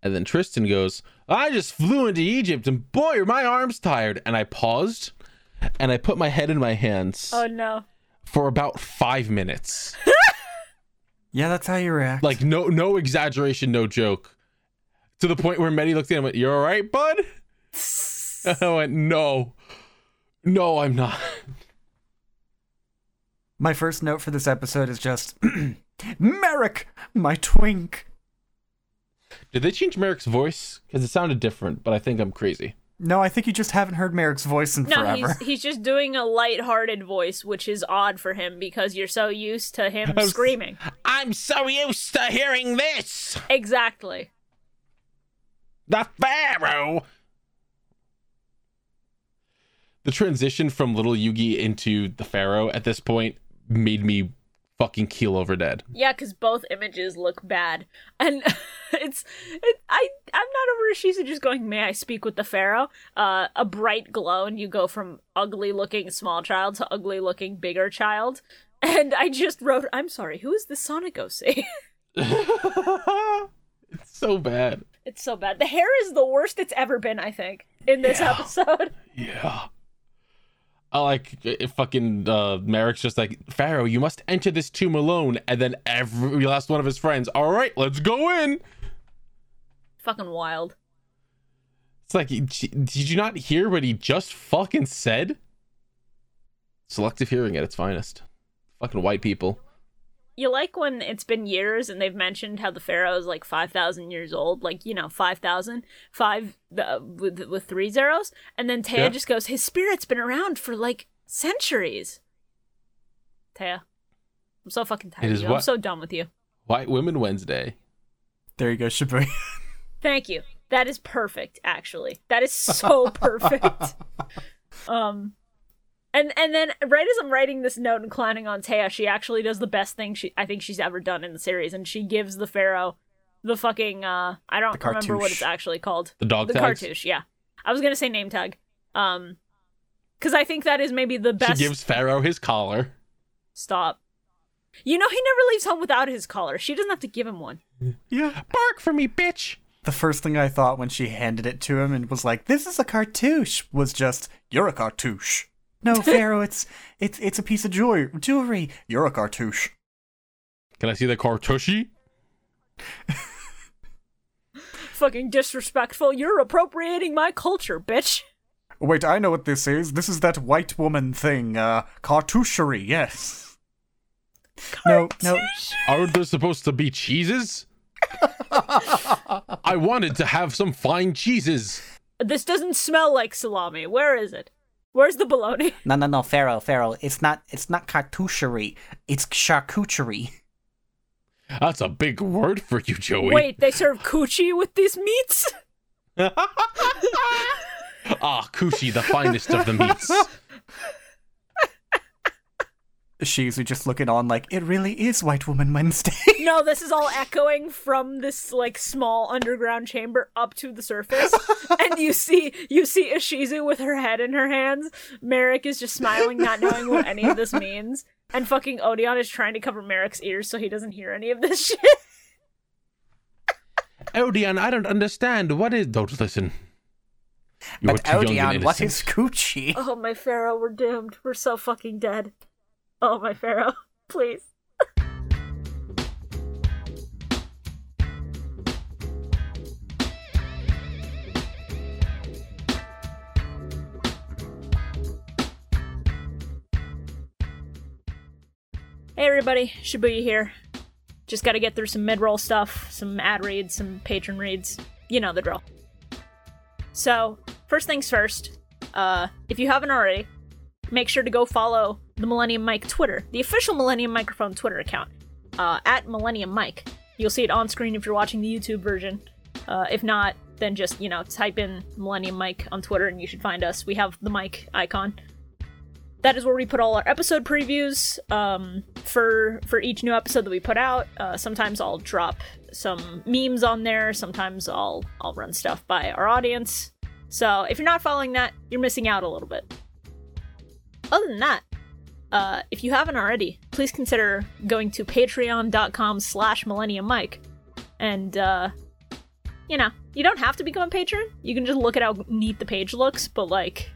And then Tristan goes, I just flew into Egypt and boy, are my arms tired. And I paused and I put my head in my hands Oh no. for about five minutes. Yeah, that's how you react. like, no, no exaggeration, no joke. To the point where Meddy looked at him and went, You're all right, bud? I went, No. No, I'm not. My first note for this episode is just Marik, my twink. Did they change Marik's voice? Because it sounded different, but I think I'm crazy. No, I think you just haven't heard Marik's voice in No, forever. he's he's just doing a light-hearted voice, which is odd for him because you're so used to him I'm screaming. I'm so used to hearing this. Exactly. The Pharaoh. The transition from Little Yugi into the Pharaoh at this point made me fucking keel over dead. Yeah, because both images look bad, and it's it, I I'm not over Ishizu just going. May I speak with the pharaoh? Uh, a bright glow, and you go from ugly looking small child to ugly looking bigger child. And I just wrote, I'm sorry, who is the Sonic OC? it's so bad. it's so bad. The hair is the worst it's ever been, I think, in this Yeah. episode. Yeah. I like it fucking uh Marik's just like Pharaoh, you must enter this tomb alone, and then every last one of his friends. All right, let's go in. Fucking wild. It's like, did you not hear what he just fucking said? Selective hearing at its finest. Fucking white people. You like when it's been years and they've mentioned how the pharaoh is like 5,000 years old, like, you know, 5,000, five uh, with, with three zeros. And then Téa Yeah. just goes, his spirit's been around for like centuries. Téa, I'm so fucking tired of is you. I'm so done with you. White Women Wednesday. there you go, Shibuya. Thank you. That is perfect, actually. That is so perfect. um, and and then right as I'm writing this note and clowning on Téa, she actually does the best thing she I think she's ever done in the series, and she gives the pharaoh the fucking uh I don't remember what it's actually called. The dog the tags. cartouche, yeah. I was gonna say name tag, um, because I think that is maybe the best. She gives Pharaoh his collar. Stop. You know he never leaves home without his collar. She doesn't have to give him one. yeah. Bark for me, bitch. The first thing I thought when she handed it to him and was like, "This is a cartouche," was just, "You're a cartouche." No, Pharaoh, it's it's it's a piece of jewelry. Jewelry. You're a cartouche. Can I see the cartouche? Fucking disrespectful. You're appropriating my culture, bitch. Wait, I know what this is. This is that white woman thing. Uh, cartoucherie. Yes. No, no. Are there supposed to be cheeses? I wanted to have some fine cheeses. This doesn't smell like salami. Where is it? Where's the bologna? No, no, no, Pharaoh, Pharaoh. It's not. It's not cartoucherie. It's charcuterie. That's a big word for you, Joey. Wait, they serve coochie with these meats? Ah, Kushi, the finest of the meats. She's just looking on like it really is White Woman Wednesday. No, this is all echoing from this like small underground chamber up to the surface, and you see you see Ishizu with her head in her hands. Marik is just smiling, not knowing what any of this means, and fucking Odion is trying to cover Marik's ears so he doesn't hear any of this shit. Odion, I don't understand. What is. Don't listen. You're but too young and Odion, what innocent. is coochie? Oh my Pharaoh, we're doomed. We're so fucking dead. Oh my Pharaoh, please. Hey everybody, Shibuya here. Just gotta get through some mid-roll stuff, some ad reads, some patron reads. You know the drill. So, first things first, uh, if you haven't already, make sure to go follow the Millennium Mic Twitter, the official Millennium Microphone Twitter account, uh, at Millennium Mic. You'll see it on screen if you're watching the YouTube version. Uh, if not, then just, you know, type in Millennium Mic on Twitter and you should find us. We have the mic icon. That is where we put all our episode previews um, for for each new episode that we put out. Uh, sometimes I'll drop some memes on there. Sometimes I'll I'll run stuff by our audience. So if you're not following that, you're missing out a little bit. Other than that, uh, if you haven't already, please consider going to patreon.com slash millennium mic. And, uh, you know, you don't have to become a patron. You can just look at how neat the page looks, but like,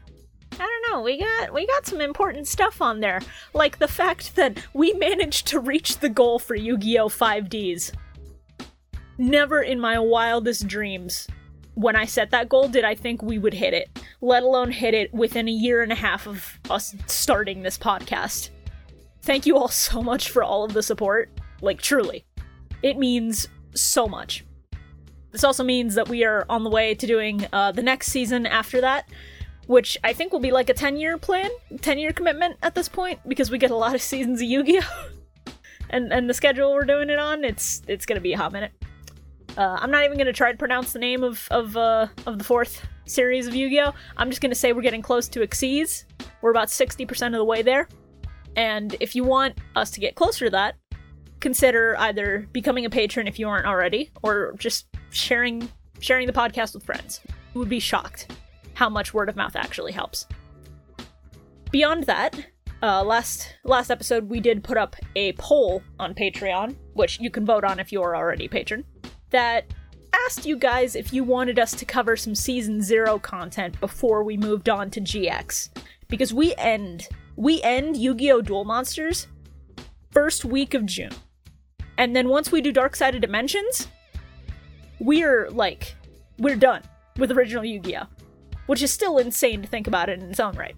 I don't know, we got we got some important stuff on there. Like the fact that we managed to reach the goal for Yu-Gi-Oh! 5Ds. Never in my wildest dreams when I set that goal did I think we would hit it, let alone hit it within a year and a half of us starting this podcast. Thank you all so much for all of the support. Like, truly. It means so much. This also means that we are on the way to doing uh, the next season after that, which I think will be like a 10 year plan, 10 year commitment at this point, because we get a lot of seasons of Yu Gi Oh! and, and the schedule we're doing it on, it's, it's gonna be a hot minute. Uh, I'm not even gonna try to pronounce the name of of uh, of the fourth series of Yu-Gi-Oh. I'm just gonna say we're getting close to Xyz. We're about 60% of the way there. And if you want us to get closer to that, consider either becoming a patron if you aren't already, or just sharing sharing the podcast with friends. You would be shocked how much word of mouth actually helps. Beyond that, uh, last last episode we did put up a poll on Patreon, which you can vote on if you are already a patron that asked you guys if you wanted us to cover some season 0 content before we moved on to GX because we end we end Yu-Gi-Oh Duel Monsters first week of June. And then once we do Dark Side of Dimensions, we're like we're done with original Yu-Gi-Oh, which is still insane to think about it in its own right.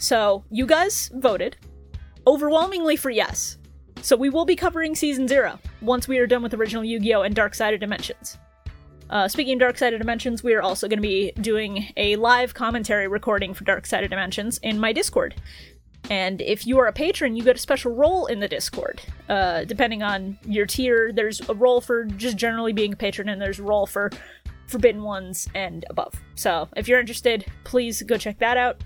So, you guys voted overwhelmingly for yes. So we will be covering season zero once we are done with original Yu-Gi-Oh and Dark Side of Dimensions. Uh, speaking of Dark Side of Dimensions, we are also going to be doing a live commentary recording for Dark Side of Dimensions in my Discord. And if you are a patron, you get a special role in the Discord. Uh, depending on your tier, there's a role for just generally being a patron, and there's a role for Forbidden Ones and above. So if you're interested, please go check that out.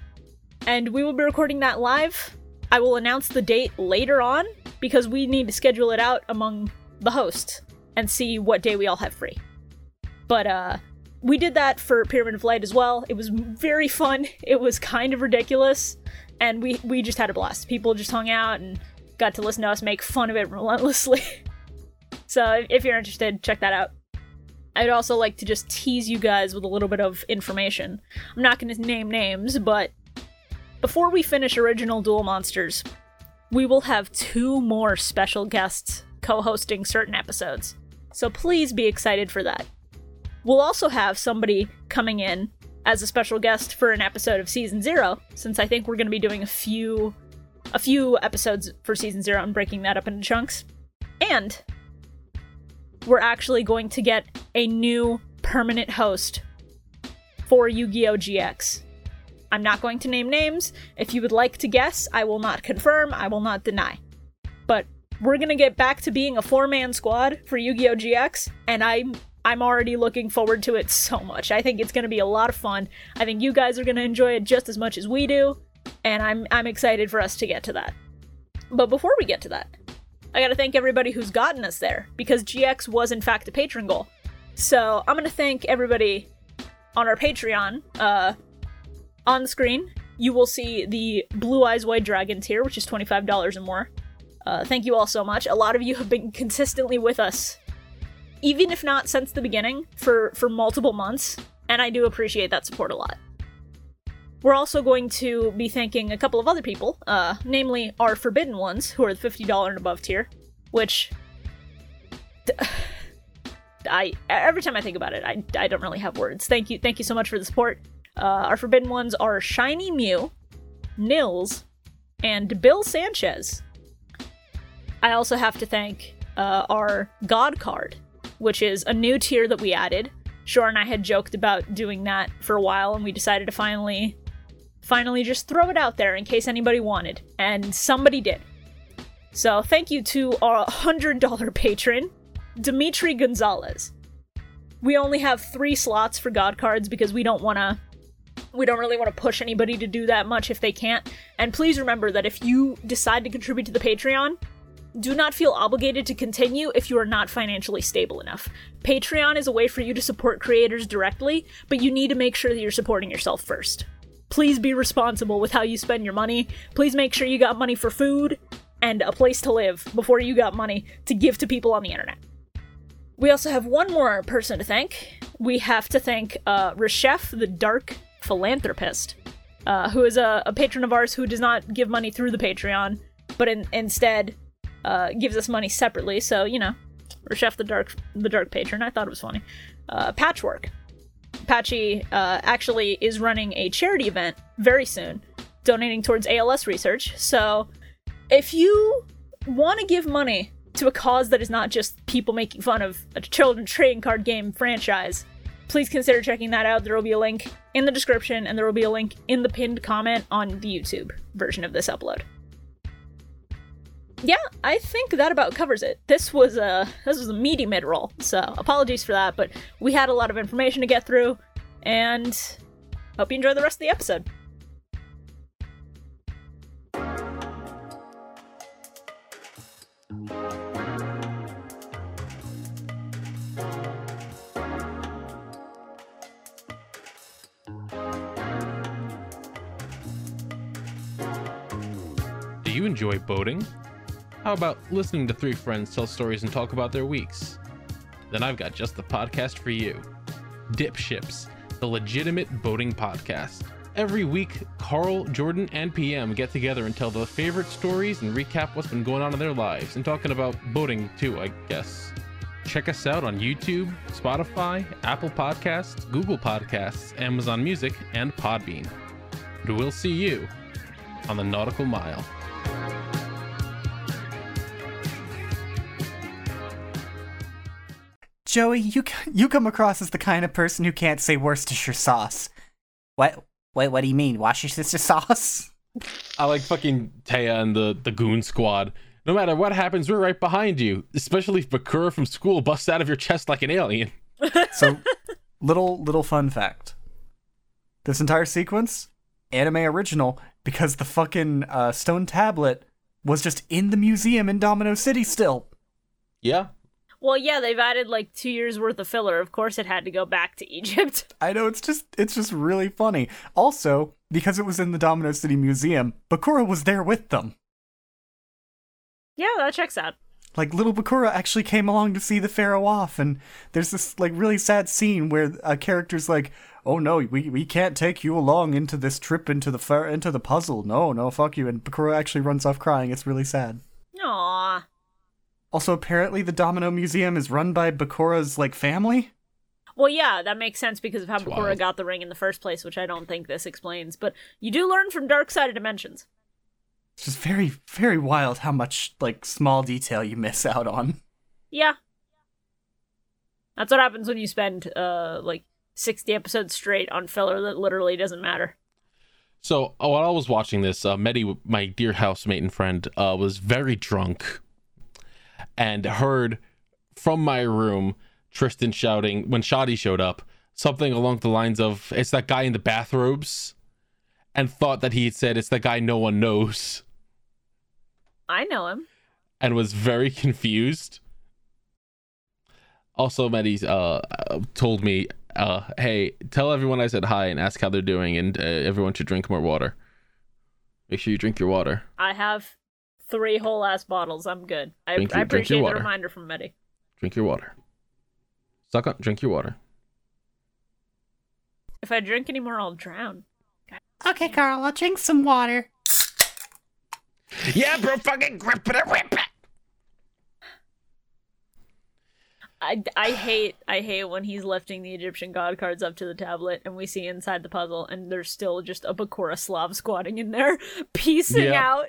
And we will be recording that live. I will announce the date later on because we need to schedule it out among the hosts and see what day we all have free. But uh we did that for Pyramid of Light as well. It was very fun. It was kind of ridiculous and we we just had a blast. People just hung out and got to listen to us make fun of it relentlessly. so if you're interested, check that out. I'd also like to just tease you guys with a little bit of information. I'm not going to name names, but before we finish original Duel Monsters, we will have two more special guests co hosting certain episodes. So please be excited for that. We'll also have somebody coming in as a special guest for an episode of season 0 since I think we're going to be doing a few a few episodes for season 0 and breaking that up into chunks. And we're actually going to get a new permanent host for Yu-Gi-Oh GX. I'm not going to name names. If you would like to guess, I will not confirm, I will not deny. But we're gonna get back to being a four-man squad for Yu-Gi-Oh! GX, and I'm I'm already looking forward to it so much. I think it's gonna be a lot of fun. I think you guys are gonna enjoy it just as much as we do, and I'm I'm excited for us to get to that. But before we get to that, I gotta thank everybody who's gotten us there, because GX was in fact a patron goal. So I'm gonna thank everybody on our Patreon. Uh, on the screen, you will see the Blue Eyes White Dragon tier, which is $25 and more. Uh, thank you all so much. A lot of you have been consistently with us, even if not since the beginning, for, for multiple months, and I do appreciate that support a lot. We're also going to be thanking a couple of other people, uh, namely our Forbidden Ones, who are the $50 and above tier, which. I every time I think about it, I, I don't really have words. Thank you, thank you so much for the support. Uh, our forbidden ones are Shiny Mew, Nills, and Bill Sanchez. I also have to thank uh, our God card, which is a new tier that we added. Shore and I had joked about doing that for a while, and we decided to finally, finally just throw it out there in case anybody wanted, and somebody did. So thank you to our hundred dollar patron, Demitri Gonzalez. We only have three slots for God cards because we don't want to. We don't really want to push anybody to do that much if they can't. And please remember that if you decide to contribute to the Patreon, do not feel obligated to continue if you are not financially stable enough. Patreon is a way for you to support creators directly, but you need to make sure that you're supporting yourself first. Please be responsible with how you spend your money. Please make sure you got money for food and a place to live before you got money to give to people on the internet. We also have one more person to thank. We have to thank uh, Reshef, the Dark Philanthropist, uh, who is a, a, patron of ours who does not give money through the Patreon, but in, instead uh, gives us money separately. So you know, Reshef, the Dark, the Dark Patron. I thought it was funny. Uh, Patchwork. Patchy uh, actually is running a charity event very soon, donating towards ALS research. So if you want to give money to a cause that is not just people making fun of a children's trading card game franchise, please consider checking that out. There will be a link in the description, and there will be a link in the pinned comment on the YouTube version of this upload. Yeah, I think that about covers it. This was a this was a meaty mid roll, so apologies for that, but we had a lot of information to get through, and hope you enjoy the rest of the episode. Do you enjoy boating? How about listening to three friends tell stories and talk about their weeks? Then I've got just the podcast for you DipShips, the legitimate boating podcast. Every week, Carl, Jordan, and PM get together and tell their favorite stories and recap what's been going on in their lives and talking about boating too, I guess. Check us out on YouTube, Spotify, Apple Podcasts, Google Podcasts, Amazon Music, and Podbean. And we'll see you on the Nautical Mile. Joey, you you come across as the kind of person who can't say Worcestershire sauce. What? Wait, what do you mean, Worcestershire sauce? I like fucking Téa and the the goon squad. No matter what happens, we're right behind you. Especially if Bakura from school busts out of your chest like an alien. So, little little fun fact. This entire sequence, anime original, because the fucking uh, stone tablet was just in the museum in Domino City still. Yeah. Well, yeah, they've added like two years worth of filler. Of course, it had to go back to Egypt. I know it's just it's just really funny. Also, because it was in the Domino City Museum, Bakura was there with them. Yeah, that checks out. Like little Bakura actually came along to see the pharaoh off, and there's this like really sad scene where a character's like, "Oh no, we we can't take you along into this trip into the phar- into the puzzle. No, no, fuck you." And Bakura actually runs off crying. It's really sad. Aww. Also, apparently, the Domino Museum is run by Bakura's like family. Well, yeah, that makes sense because of how It's Bakura wild. got the ring in the first place, which I don't think this explains. But you do learn from Dark Side of Dimensions. It's just very, very wild how much like small detail you miss out on. Yeah. That's what happens when you spend uh like 60 episodes straight on filler that literally doesn't matter. So uh, while I was watching this, uh, Medi, my dear housemate and friend, uh, was very drunk and heard from my room Tristan shouting when Shadi showed up something along the lines of "It's that guy in the bathrobes," and thought that he had said "It's that guy no one knows," I know him. and was very confused. Also, uh, uh, told me, uh, "Hey, tell everyone I said hi and ask how they're doing, and uh, everyone should drink more water. Make sure you drink your water." I have three whole ass bottles. I'm good. I, Drink I your- drink your appreciate the reminder from Medi. Drink your water. Suck on. Drink your water. If I drink anymore, I'll drown. Okay, Carl, I'll drink some water. Yeah, bro, fucking grip it and whip it. I, I hate I hate when he's lifting the Egyptian god cards up to the tablet and we see inside the puzzle and there's still just a Bakura Slav squatting in there, piecing Yeah. out,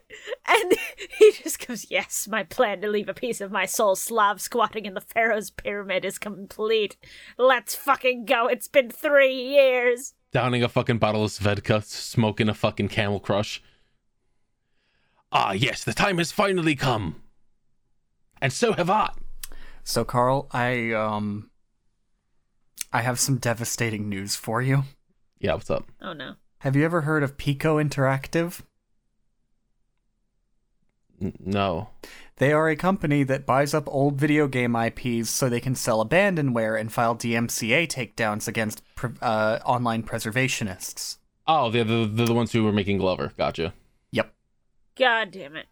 and he just goes, "Yes, my plan to leave a piece of my soul Slav squatting in the Pharaoh's pyramid is complete. Let's fucking go. It's been three years." Downing a fucking bottle of Svedka, smoking a fucking Camel Crush. Ah, yes, the time has finally come. And so have I. So, Carl, I um, I have some devastating news for you. Yeah, what's up? Oh no. Have you ever heard of Piko Interactive? N- no. They are a company that buys up old video game IPs so they can sell abandonware and file DMCA takedowns against pre- uh, online preservationists. Oh, they're the, they're the ones who were making Glover. Gotcha. Yep. God damn it.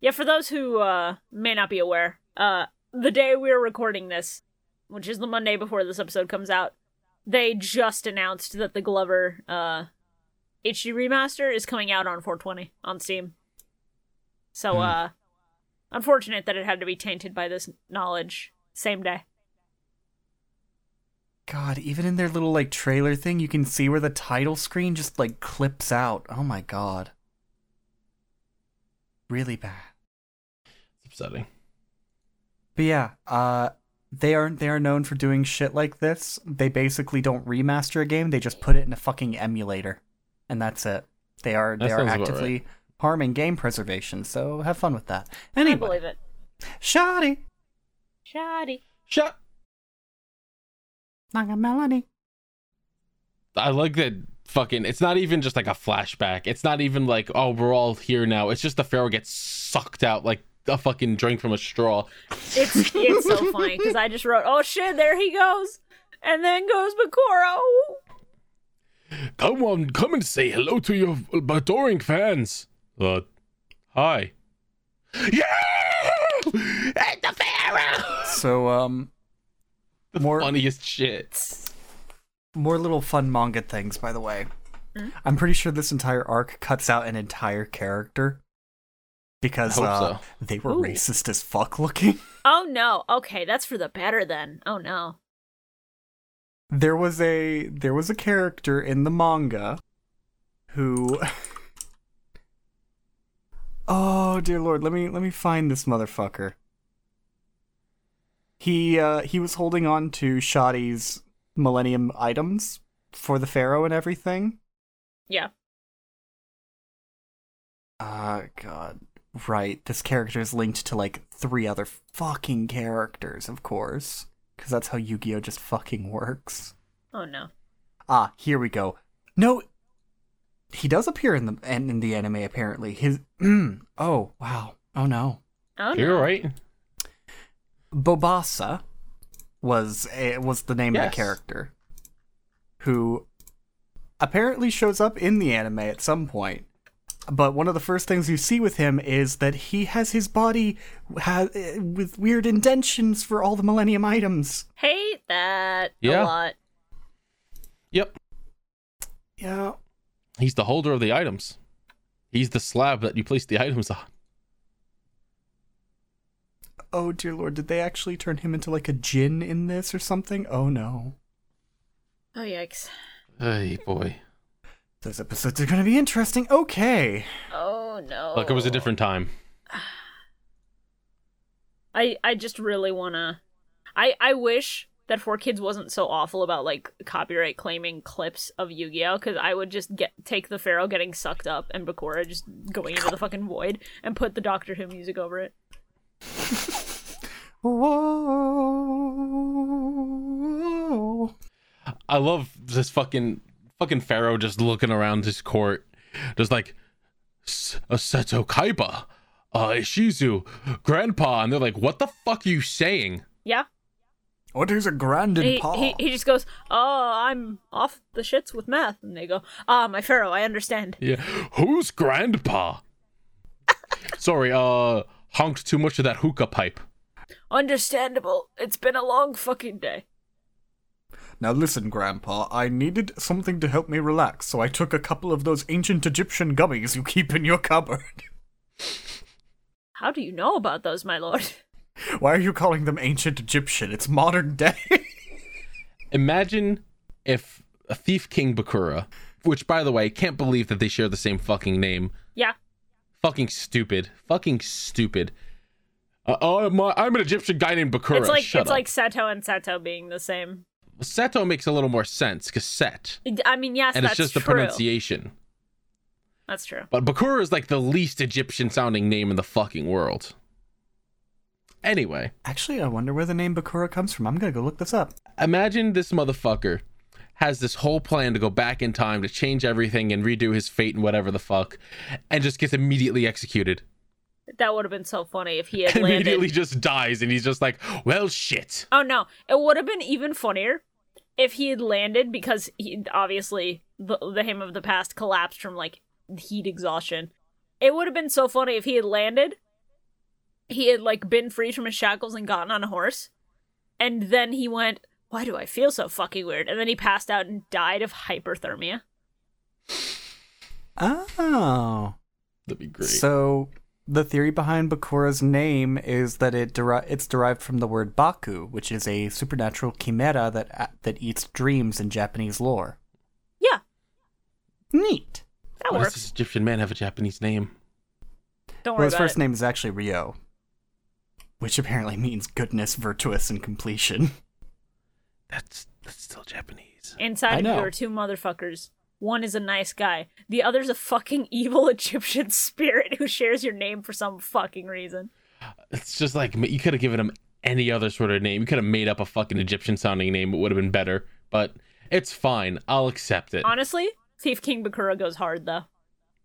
Yeah, for those who uh may not be aware, uh the day we are recording this, which is the Monday before this episode comes out, they just announced that the Glover uh HD remaster is coming out on 420 on Steam. So Hmm. uh unfortunate that it had to be tainted by this knowledge same day. God, even in their little like trailer thing, you can see where the title screen just like clips out. Oh my god. Really bad. It's upsetting. But yeah, uh they are they are known for doing shit like this. They basically don't remaster a game, they just put it in a fucking emulator. And that's it. They are That they are sounds about actively harming game preservation, so have fun with that. I believe it. Shadi, Shadi. Shut. like a melody. I like that fucking. It's not even just like a flashback. It's not even like, oh, we're all here now. It's just the Pharaoh gets sucked out like a fucking drink from a straw. It's it's so funny because I just wrote, "Oh shit, there he goes," and then goes Bakura. Come on, come and say hello to your adoring fans. Uh, hi. Yeah! And the Pharaoh. So um the more Funniest shit. more little fun manga things by the way. I'm pretty sure this entire arc cuts out an entire character because uh, so. they were Ooh. racist as fuck looking. Oh no. Okay, that's for the better then. Oh no. there was a there was a character in the manga who Oh dear lord, let me let me find this motherfucker. He uh he was holding on to Shadi's Millennium items for the Pharaoh and everything. Yeah. Uh god. Right, this character is linked to like three other fucking characters, of course. Cause that's how Yu-Gi-Oh! just fucking works. Oh no. Ah, here we go. No, he does appear in the in, in the anime. Apparently, his oh wow oh no, Oh no. You're right. Bobasa was a, was the name of the character, who apparently shows up in the anime at some point. But one of the first things you see with him is that he has his body ha- with weird indentions for all the Millennium items. Hate that Yeah. a lot. Yep. Yeah, He's the holder of the items. He's the slab that you place the items on. Oh dear lord, did they actually turn him into like a djinn in this or something? Oh no. Oh yikes. Hey, boy. Those episodes are gonna be interesting. Okay. Oh no. Look, it was a different time. I I just really wanna. I I wish that 4Kids wasn't so awful about like copyright claiming clips of Yu-Gi-Oh because I would just get take the Pharaoh getting sucked up and Bakura just going into the fucking void and put the Doctor Who music over it. Whoa. I love this fucking fucking pharaoh just looking around his court, just like "S- uh, Seto Kaiba, uh, Ishizu, Grandpa, and they're like, "What the fuck are you saying?" Yeah, What is a grand he, he he just goes, "Oh, I'm off the shits with math," and they go, "Ah, my Pharaoh, I understand." Yeah, who's Grandpa? Sorry, uh, honked too much of that hookah pipe. Understandable. It's been a long fucking day. Now listen, Grandpa, I needed something to help me relax, so I took a couple of those ancient Egyptian gummies you keep in your cupboard. How do you know about those, my lord? Why are you calling them ancient Egyptian? It's modern day. Imagine if a Thief King Bakura, which by the way, can't believe that they share the same fucking name. Yeah. Fucking stupid. Fucking stupid. Uh, oh, my, I'm an Egyptian guy named Bakura. It's like Shut it's up. like Seto and Seto being the same. Seto makes a little more sense because Set, I mean, yes, and that's it's just the pronunciation. That's true. But Bakura is like the least Egyptian sounding name in the fucking world. Anyway, Actually, I wonder where the name Bakura comes from. I'm gonna go look this up. imagine this motherfucker has this whole plan to go back in time to change everything and redo his fate and whatever the fuck, and just gets immediately executed. That would have been so funny if he had immediately landed. just dies, and he's just like, well, shit. Oh no, it would have been even funnier if he had landed because he obviously the the him of the past collapsed from like heat exhaustion. It would have been so funny if he had landed. He had like been freed from his shackles and gotten on a horse, and then he went. Why do I feel so fucking weird? And then he passed out and died of hyperthermia. Oh. That'd be great. So the theory behind Bakura's name is that it deri- it's derived from the word Baku, which is a supernatural chimera that uh, that eats dreams in Japanese lore. Yeah, Neat. that Why does works. this Egyptian man have a Japanese name? Don't Well, worry his about first it. name is actually Ryo, which apparently means goodness, virtuous, and completion. That's that's still Japanese. Inside of you are two motherfuckers. One is a nice guy. The other's a fucking evil Egyptian spirit who shares your name for some fucking reason. It's just like you could have given him any other sort of name. You could have made up a fucking Egyptian sounding name. It would have been better. But it's fine. I'll accept it. Honestly, Thief King Bakura goes hard though.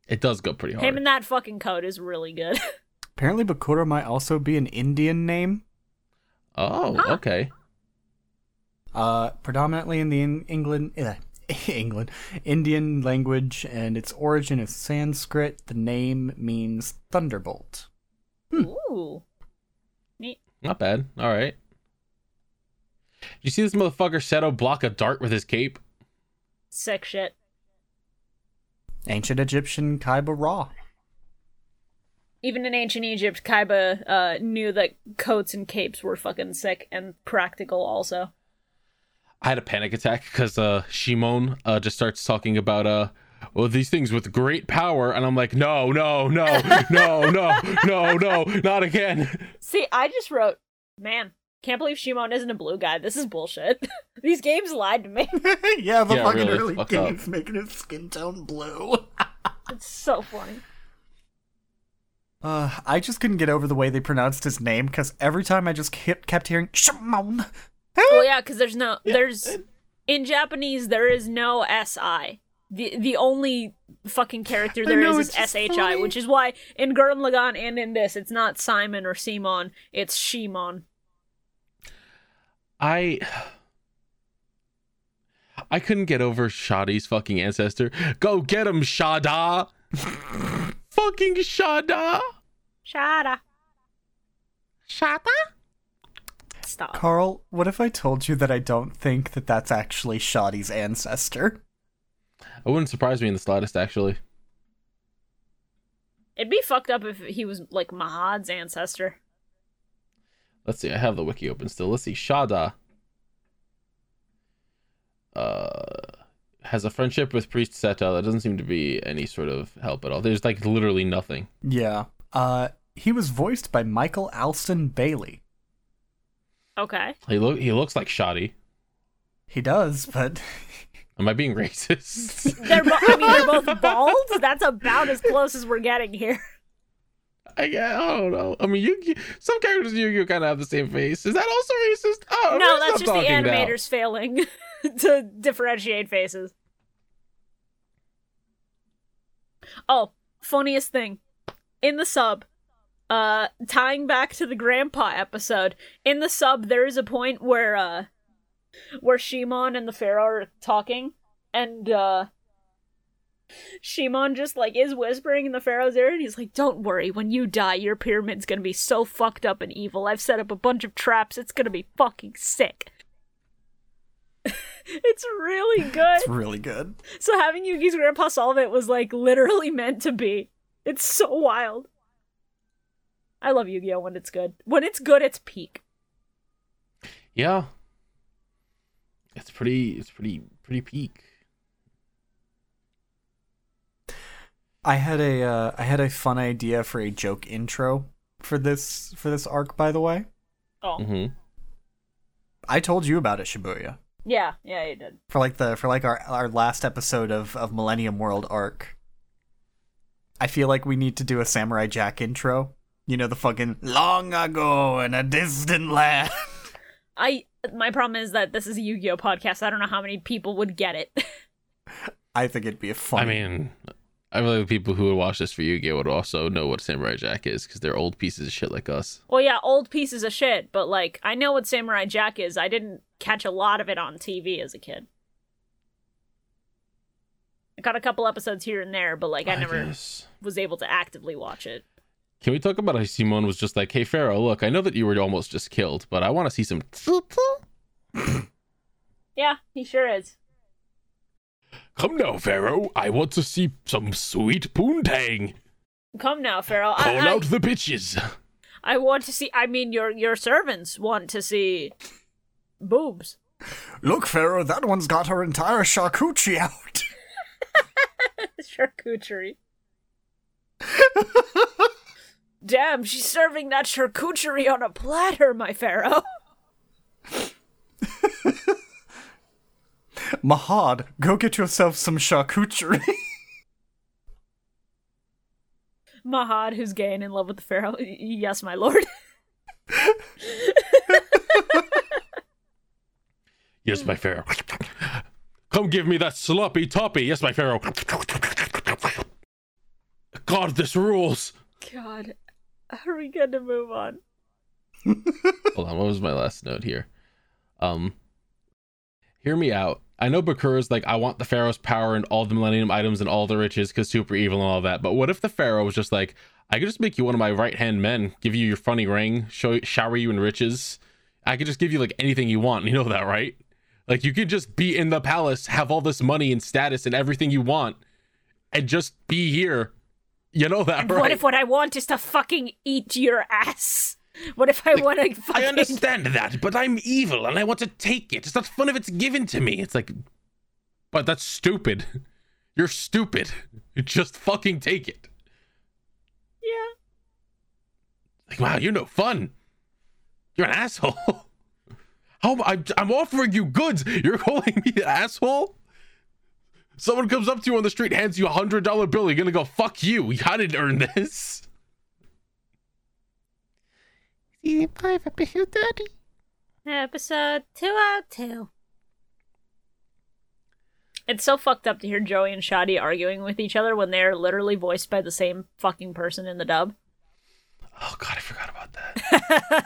It does go pretty hard. Him and that fucking coat is really good. Apparently, Bakura might also be an Indian name, oh, Huh. okay. uh, predominantly in the in- England, uh, England, Indian language, and its origin is Sanskrit. The name means thunderbolt. Ooh. Neat. Not bad. All right. You see this motherfucker Seto block a dart with his cape? Sick shit. Ancient Egyptian Kaiba Ra. Even in ancient Egypt, Kaiba uh, knew that coats and capes were fucking sick and practical also. I had a panic attack because uh, Shimon uh, just starts talking about uh, well, these things with great power, and I'm like, no, no, no, no, no, no, no, not again. See, I just wrote, man, can't believe Shimon isn't a blue guy. This is bullshit. These games lied to me. yeah, the Yeah, fucking really, early fuck games making his skin tone blue. It's so funny. Uh, I just couldn't get over the way they pronounced his name because every time I just kept, kept hearing Shimon. Well, yeah, because there's no, there's in Japanese there is no si. The the only fucking character there know, is is shi, funny. which is why in Gurren Lagann and in this it's not Simon or Simon, it's Shimon. I I couldn't get over Shadi's fucking ancestor. Go get him, Shada. fucking Shada. Shada. Shada. Stop. Carl, what if I told you that I don't think that that's actually Shadi's ancestor? It wouldn't surprise me in the slightest, actually. It'd be fucked up if he was like Mahad's ancestor. Let's see. I have the wiki open still. Let's see. Shada uh, has a friendship with Priest Seto. That doesn't seem to be any sort of help at all. There's like literally nothing. Yeah. Uh, he was voiced by Michael Alston Baley. Okay. He look he looks like Shadi. He does, but Am I being racist? They're bo- I mean they're both bald. That's about as close as we're getting here. I, I don't know. I mean, you some characters you Yu-Gi-Oh kind of have the same face. Is that also racist? Oh, no, that's just the talking now. animators failing to differentiate faces. Oh, funniest thing. In the sub, uh tying back to the grandpa episode, in the sub there is a point where uh where Shimon and the Pharaoh are talking and uh Shimon just like is whispering in the Pharaoh's ear and he's like, Don't worry, when you die, your pyramid's gonna be so fucked up and evil. I've set up a bunch of traps, it's gonna be fucking sick. it's really good. it's really good. So having Yugi's grandpa solve it was like literally meant to be. It's so wild. I love Yu-Gi-Oh when it's good. When it's good, it's peak. Yeah. It's pretty. It's pretty. Pretty peak. I had a uh, I had a fun idea for a joke intro for this for this arc. By the way, Oh, hmm I told you about it, Shibuya, yeah, yeah, you did. for like the for like our our last episode of of Millennium World arc. I feel like we need to do a Samurai Jack intro. You know the fucking long ago in a distant land. I my problem is that this is a Yu-Gi-Oh podcast. I don't know how many people would get it. I think it'd be a fun. I mean, I believe the people who would watch this for Yu-Gi-Oh would also know what Samurai Jack is because they're old pieces of shit like us. well, yeah, old pieces of shit, but like I know what Samurai Jack is. I didn't catch a lot of it on TV as a kid. I got a couple episodes here and there, but like I, never guess. was able to actively watch it. Can we talk about how Simone was just like, "Hey Pharaoh, look, I know that you were almost just killed, but I want to see some." Yeah, he sure is. Come now, Pharaoh. I want to see some sweet poontang. Come now, Pharaoh. Call I, I, out the bitches. I want to see. I mean, your your servants want to see boobs. Look, Pharaoh, that one's got her entire charcuterie out. Charcuterie. Damn, she's serving that charcuterie on a platter, my Pharaoh. Mahad, go get yourself some charcuterie. Mahad, who's gay and in love with the Pharaoh. Yes, my lord. Yes, my Pharaoh. Come give me that sloppy toppy. Yes, my Pharaoh. God, this rules. God, are we gonna move on? Hold on, what was my last note here? Um, hear me out. I know Bakura's like, I want the Pharaoh's power and all the Millennium items and all the riches because super evil and all that. But what if the Pharaoh was just like, I could just make you one of my right hand men, give you your funny ring, show shower you in riches. I could just give you like anything you want. You know that, right? Like you could just be in the palace, have all this money and status and everything you want, and just be here. You know that, And right? what if what I want is to fucking eat your ass? What if I want to fucking? I understand that, but I'm evil and I want to take it. It's not fun if it's given to me. It's like, but that's stupid. You're stupid. Just fucking take it. Yeah. Like, wow, you're no fun. You're an asshole. How am I, I'm offering you goods. You're calling me an asshole? Someone comes up to you on the street, hands you a hundred dollar bill. You're gonna go, fuck you. I didn't earn this. Season 5, episode 30. Episode 202. It's so fucked up to hear Joey and Shadi arguing with each other when they're literally voiced by the same fucking person in the dub. Oh god, I forgot about that.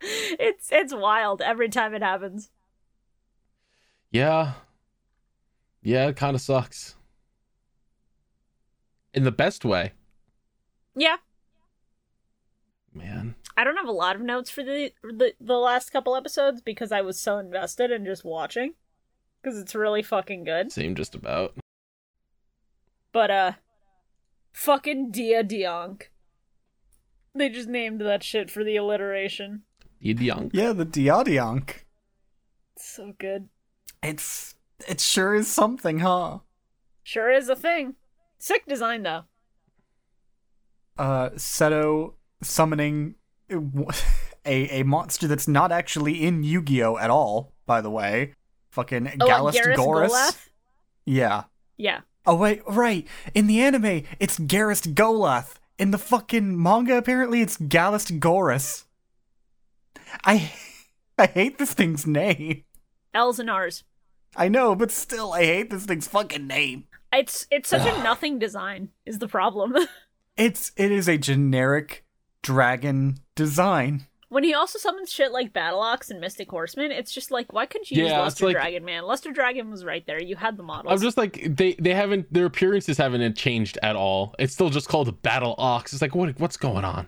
it's it's wild every time it happens. Yeah. Yeah, it kind of sucks. In the best way. Yeah. Man. I don't have a lot of notes for the the, the last couple episodes because I was so invested in just watching because it's really fucking good. Same just about. But uh fucking Dia Dionk. They just named that shit for the alliteration. Yid young. yeah, the Diadionk. It's so good. It's it sure is something, huh? Sure is a thing. Sick design though. Uh, Seto summoning a, a monster that's not actually in Yu-Gi-Oh at all, by the way. Fucking Oh, Gallus like Gorus. Yeah. Yeah. Oh wait, right. In the anime, it's Garrus Golath. In the fucking manga, apparently, it's Gallus Gorus. I I hate this thing's name. L's and R's. I know, but still, I hate this thing's fucking name. It's it's such a nothing design is the problem. It's it is a generic dragon design. when he also summons shit like Battle Ox and Mystic Horseman, it's just like why couldn't you use Yeah, it's Luster like- Dragon, man? Luster Dragon was right there. You had the models. I'm just like they they haven't their appearances haven't changed at all. It's still just called Battle Ox. It's like what what's going on?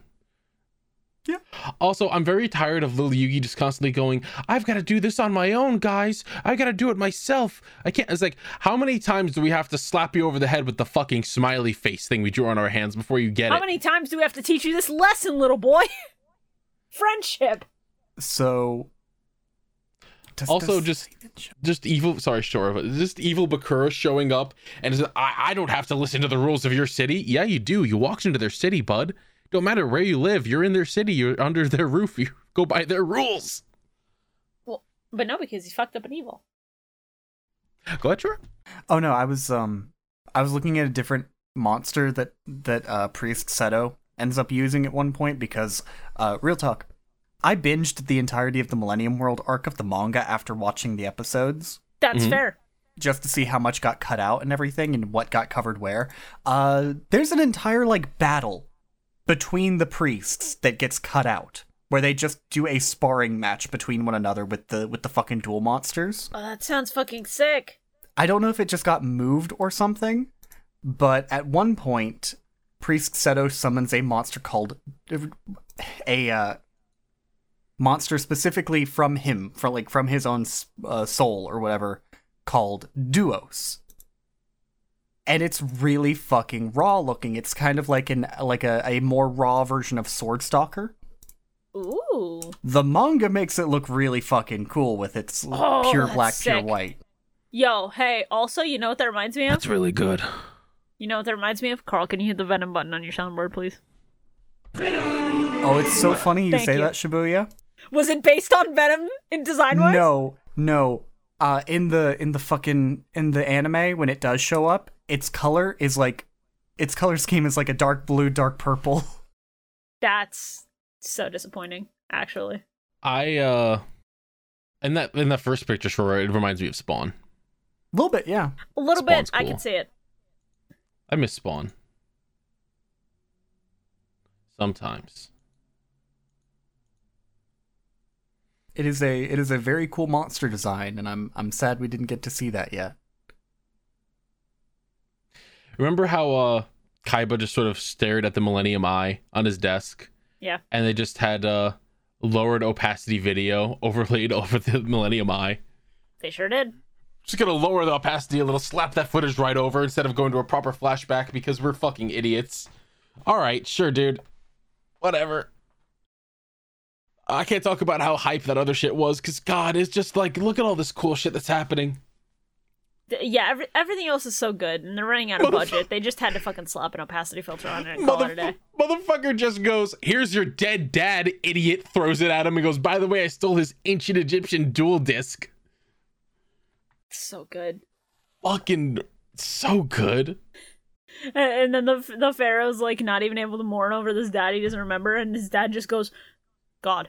Yeah. Also, I'm very tired of little Yugi just constantly going, I've got to do this on my own, guys. I got to do it myself. I can't. It's like, how many times do we have to slap you over the head with the fucking smiley face thing we drew on our hands before you get How it? How many times do we have to teach you this lesson, little boy? Friendship. So. Does- Also, does- just just evil. Sorry, sure, but just evil Bakura showing up and says, I, I don't have to listen to the rules of your city. Yeah, you do. You walked into their city, bud. Don't matter where you live. You're in their city. You're under their roof. You go by their rules. Well, but no, because he's fucked up and evil. Go ahead, sure. Oh no, I was um I was looking at a different monster that that uh Priest Seto ends up using at one point because uh real talk. I binged the entirety of the Millennium World arc of the manga after watching the episodes That's Mhm. fair. just to see how much got cut out and everything and what got covered where. Uh there's an entire like battle between the priests that gets cut out where they just do a sparring match between one another with the with the fucking duel monsters. Oh, that sounds fucking sick. I don't know if it just got moved or something, but at one point, Priest Seto summons a monster called a uh, monster specifically from him, from like from his own uh, soul or whatever, called Duos. And it's really fucking raw looking. It's kind of like an like a, a more raw version of Swordstalker. Ooh. The manga makes it look really fucking cool with its Oh, pure that's black, pure white. Yo, hey, also, you know what that reminds me of? That's really good. You know what that reminds me of? Carl, can you hit the Venom button on your soundboard, please? Oh, it's so funny you Thank say you. that, Shibuya. Was it based on Venom in design wise? No, no. Uh, in the in the fucking in the anime when it does show up, its color is like, its color scheme is like a dark blue, dark purple. That's so disappointing, actually. I uh, in that in that first picture, sure, it reminds me of Spawn. A little bit, yeah. A little Spawn's bit, I can see it. I miss Spawn. Sometimes. It is a it is a very cool monster design, and I'm I'm sad we didn't get to see that yet. Remember how uh Kaiba just sort of stared at the Millennium Eye on his desk? Yeah. And they just had uh lowered opacity video overlaid over the Millennium Eye. They sure did. Just gonna lower the opacity a little, slap that footage right over instead of going to a proper flashback because we're fucking idiots. Alright, sure, dude. Whatever. I can't talk about how hype that other shit was, because God, it's just like, look at all this cool shit that's happening. Yeah, every- everything else is so good, and they're running out of budget. They just had to fucking slap an opacity filter on it and call it a day. Motherfucker just goes, here's your dead dad, idiot, throws it at him and goes, by the way, I stole his ancient Egyptian duel disk. So good. Fucking so good. And, and then the the pharaoh's like not even able to mourn over this dad he doesn't remember, and his dad just goes, "God,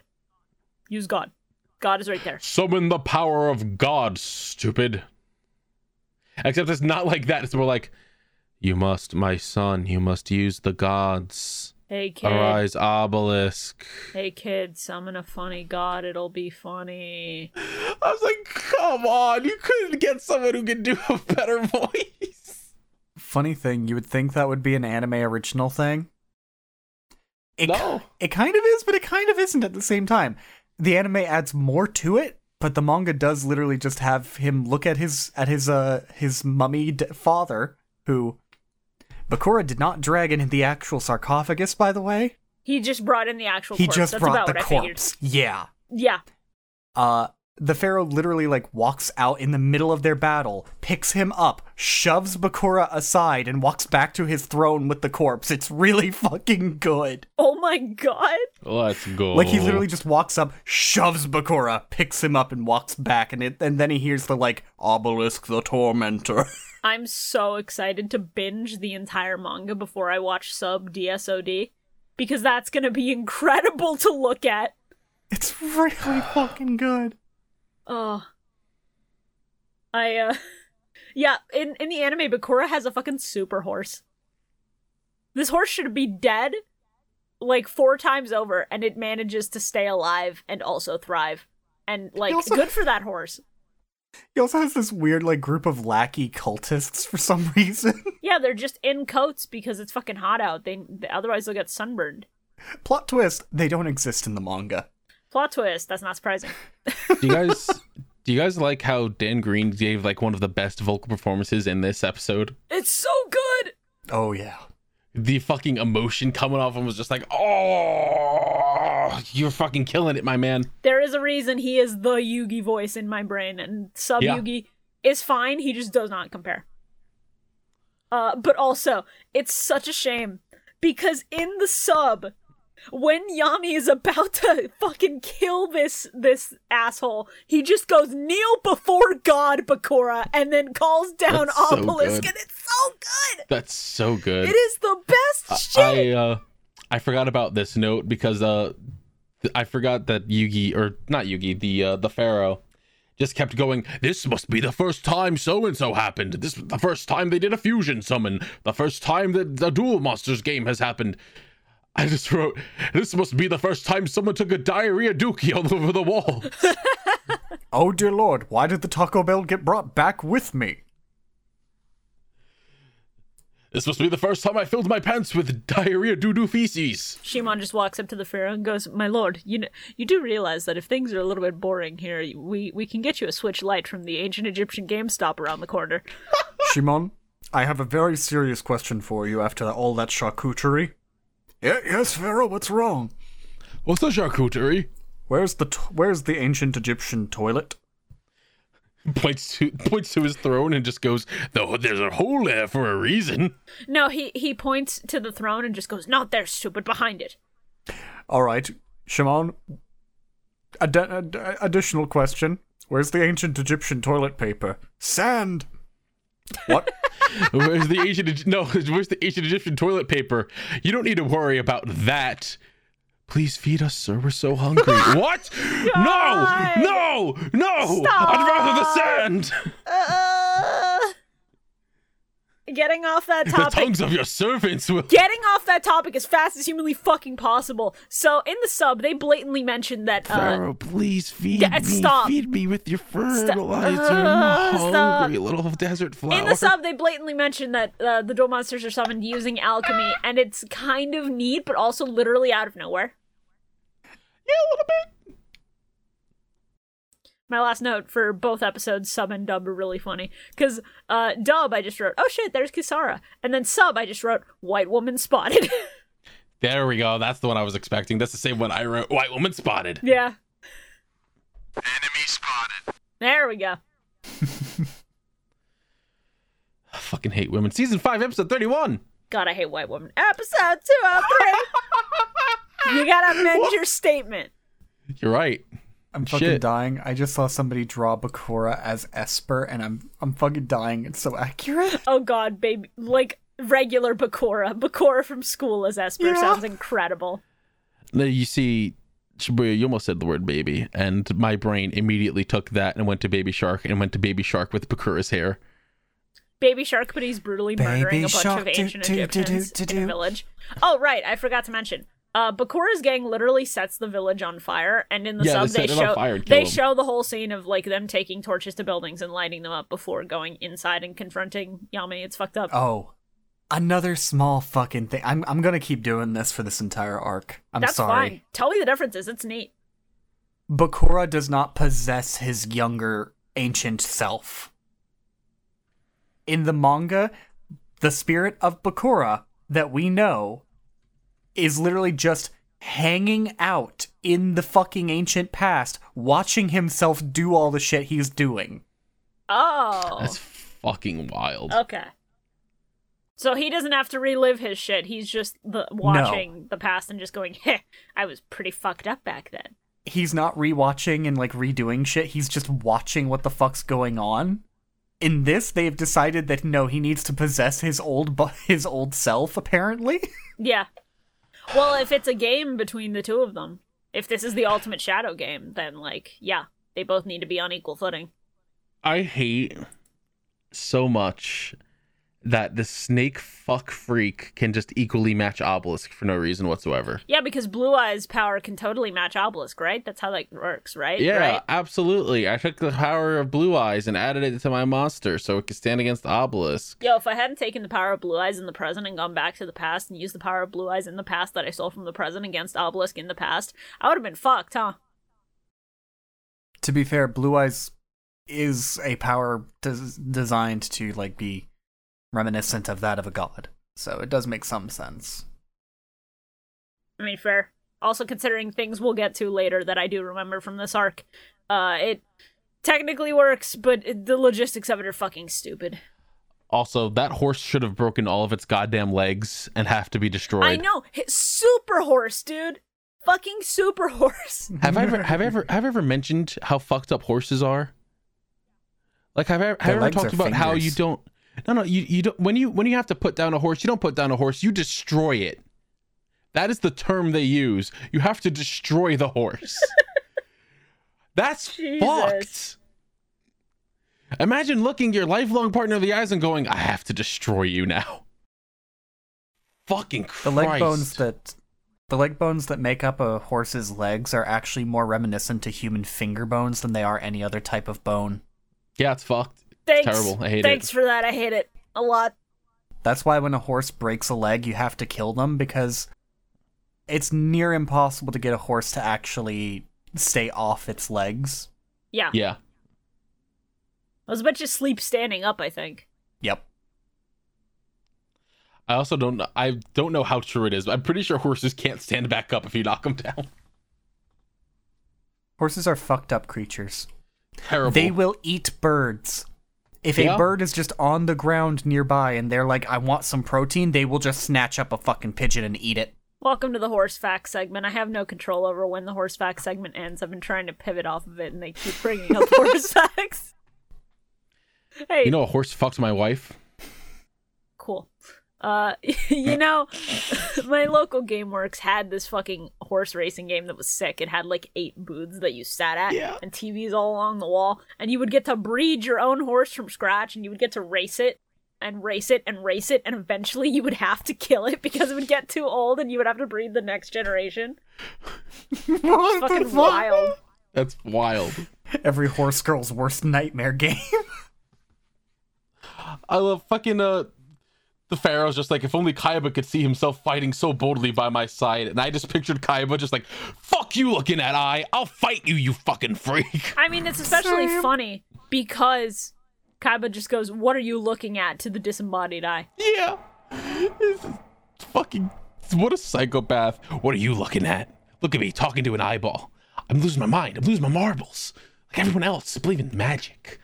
use God. God is right there." Summon the power of God, stupid. Except it's not like that. It's more like, you must, my son, you must use the gods. Hey kid, Arise, obelisk. hey kid, summon a funny god. It'll be funny. I was like, come on, you couldn't get someone who could do a better voice. Funny thing, you would think that would be an anime original thing. It, No. it kind of is, but it kind of isn't at the same time. The anime adds more to it, but the manga does literally just have him look at his at his uh his mummied father, who Bakura did not drag in the actual sarcophagus, by the way. He just brought in the actual. He corpse. just That's brought about the what I figured. corpse. Yeah. Yeah, Uh, the pharaoh literally like walks out in the middle of their battle, picks him up, shoves Bakura aside, and walks back to his throne with the corpse. It's really fucking good. Oh my god. Let's go. Like he literally just walks up, shoves Bakura, picks him up, and walks back, and it, and then he hears the like obelisk the tormentor. I'm so excited to binge the entire manga before I watch sub DSOD because that's going to be incredible to look at. it's really fucking good. Oh. I uh Yeah, in in the anime Bakura has a fucking super horse. This horse should be dead like four times over and it manages to stay alive and also thrive. And like also- good for that horse. He also has this weird like group of lackey cultists for some reason. Yeah, they're just in coats because it's fucking hot out. They otherwise they'll get sunburned. Plot twist: they don't exist in the manga. Plot twist, that's not surprising. do you guys do you guys like how Dan Green gave like one of the best vocal performances in this episode? It's so good. Oh yeah. The fucking emotion coming off him was just like, oh, you're fucking killing it, my man. There is a reason he is the Yugi voice in my brain, and sub Yeah. Yugi is fine. He just does not compare. Uh, but also, it's such a shame because in the sub, when Yami is about to fucking kill this this asshole, he just goes kneel before God, Bakura, and then calls down That's so Obelisk, good. and it's so good. That's so good. It is the best shit. I uh I forgot about this note because uh I forgot that Yugi or not Yugi, the uh the Pharaoh just kept going, This must be the first time so and so happened. This was the first time they did a fusion summon. The first time that the Duel Monsters game has happened. I just wrote, This must be the first time someone took a diarrhea dookie all over the wall. Oh dear lord, why did the Taco Bell get brought back with me? this must be the first time I filled my pants with diarrhea doo doo feces. Shimon just walks up to the pharaoh and goes, "My lord, you know, you do realize that if things are a little bit boring here, we we can get you a Switch light from the ancient Egyptian GameStop around the corner." Shimon, I have a very serious question for you after all that charcuterie. Yeah, yes, Pharaoh, what's wrong? What's the charcuterie? Where's the t- where's the ancient Egyptian toilet? points to points to his throne and just goes, "Though there's a hole there for a reason." No, he he points to the throne and just goes, "Not there, stupid, behind it." All right, Shimon. Ad- ad- additional question: Where's the ancient Egyptian toilet paper? Sand. What? Where's the ancient? No, where's the ancient Egyptian toilet paper? You don't need to worry about that. Please feed us, sir. We're so hungry. what? No! No! No! I'd rather the sand. Uh, getting off that topic. The tongues of your servants will. Getting off that topic as fast as humanly fucking possible. So in the sub, they blatantly mentioned that uh, Pharaoh, please feed yeah, me. stop. Feed me with your fertilizer. Uh, I'm stop. hungry, little desert flower. In the sub, they blatantly mentioned that uh, the duel monsters are summoned using alchemy, and it's kind of neat, but also literally out of nowhere. Yeah, a little bit. My last note for both episodes, sub and dub, are really funny. Because uh, dub, I just wrote, oh shit, there's Kisara. And then sub, I just wrote, white woman spotted. There we go. That's the one I was expecting. That's the same one I wrote. White woman spotted. yeah, Enemy spotted. there we go. I fucking hate women. Season five, episode thirty-one. God, I hate white woman. Episode 203. you gotta amend your statement. You're right. I'm fucking Shit. dying. I just saw somebody draw Bakura as Esper, and I'm I'm fucking dying. It's so accurate. Oh god, baby. Like regular Bakura. Bakura from school as Esper Yeah. sounds incredible. Now, You see, Shibuya, you almost said the word baby, and my brain immediately took that and went to Baby Shark and went to Baby Shark with Bakura's hair. Baby Shark, but he's brutally murdering Baby a bunch Shark, of do, ancient do, do, Egyptians do, do, in a do. village. Oh, right, I forgot to mention. Uh, Bakura's gang literally sets the village on fire, and in the Yeah, sub they they, set it on show fire and kill show the whole scene of like them taking torches to buildings and lighting them up before going inside and confronting Yami. It's fucked up. Oh, another small fucking thing. I'm I'm gonna keep doing this for this entire arc. I'm That's sorry. fine. Tell me the differences. It's neat. Bakura does not possess his younger ancient self. In the manga, the spirit of Bakura that we know is literally just hanging out in the fucking ancient past, watching himself do all the shit he's doing. Oh. That's fucking wild. Okay. So he doesn't have to relive his shit. He's just the watching the past and just going, "Heh, I was pretty fucked up back then." He's not rewatching and like redoing shit, he's just watching what the fuck's going on. In this, they've decided that no, he needs to possess his old bu- his old self apparently. Yeah. Well, if it's a game between the two of them, if this is the ultimate shadow game, then like, yeah, they both need to be on equal footing. I hate so much that the snake fuck freak can just equally match Obelisk for no reason whatsoever. Yeah, because Blue Eyes power can totally match Obelisk, right? That's how that works, right? Yeah, Right? absolutely. I took the power of Blue Eyes and added it to my monster so it could stand against Obelisk. Yo, if I hadn't taken the power of Blue Eyes in the present and gone back to the past and used the power of Blue Eyes in the past that I stole from the present against Obelisk in the past, I would have been fucked, huh? to be fair, Blue Eyes is a power des- designed to like be reminiscent of that of a god. So it does make some sense. I mean, fair. Also, considering things we'll get to later that I do remember from this arc, uh, it technically works, but it, the logistics of it are fucking stupid. Also, that horse should have broken all of its goddamn legs and have to be destroyed. I know, Hit super horse, dude. Fucking super horse. Have I ever have I ever have I ever mentioned how fucked up horses are? Like have I, have I ever talked are about how you don't No no you, you don't when you when you have to put down a horse, you don't put down a horse, you destroy it. That is the term they use. You have to destroy the horse. That's Jesus. fucked. Imagine looking your lifelong partner in the eyes and going, I have to destroy you now. Fucking Christ. The leg bones that the leg bones that make up a horse's legs are actually more reminiscent to human finger bones than they are any other type of bone. Yeah, it's fucked. Thanks. terrible. I hate it. Thanks for that. I hate it a lot. That's why when a horse breaks a leg, you have to kill them because it's near impossible to get a horse to actually stay off its legs. Yeah. Yeah. I was about to sleep standing up, I think. Yep. I also don't know. I don't know how true it is, but I'm pretty sure horses can't stand back up if you knock them down. Horses are fucked up creatures. Terrible. They will eat birds. If Yeah. a bird is just on the ground nearby and they're like, I want some protein, they will just snatch up a fucking pigeon and eat it. Welcome to the horse fact segment. I have no control over when the horse fact segment ends. I've been trying to pivot off of it, and they keep bringing up horse facts. Hey, you know, a horse fucked my wife. cool. Uh, you know, my local GameWorks had this fucking horse racing game that was sick. It had like eight booths that you sat at, Yeah. and TVs all along the wall, and you would get to breed your own horse from scratch, and you would get to race it. And race it and race it, and eventually you would have to kill it because it would get too old, and you would have to breed the next generation. what Fucking wild. That's wild. Every horse girl's worst nightmare game. I love fucking uh the Pharaoh's just like if only Kaiba could see himself fighting so boldly by my side, and I just pictured Kaiba just like, "Fuck you, looking at eye! I'll fight you, you fucking freak!" I mean, it's especially funny because Kaiba just goes, "What are you looking at?" to the disembodied eye. Yeah, This is fucking what a psychopath! What are you looking at? Look at me talking to an eyeball. I'm losing my mind. I'm losing my marbles, like everyone else. I believe in magic.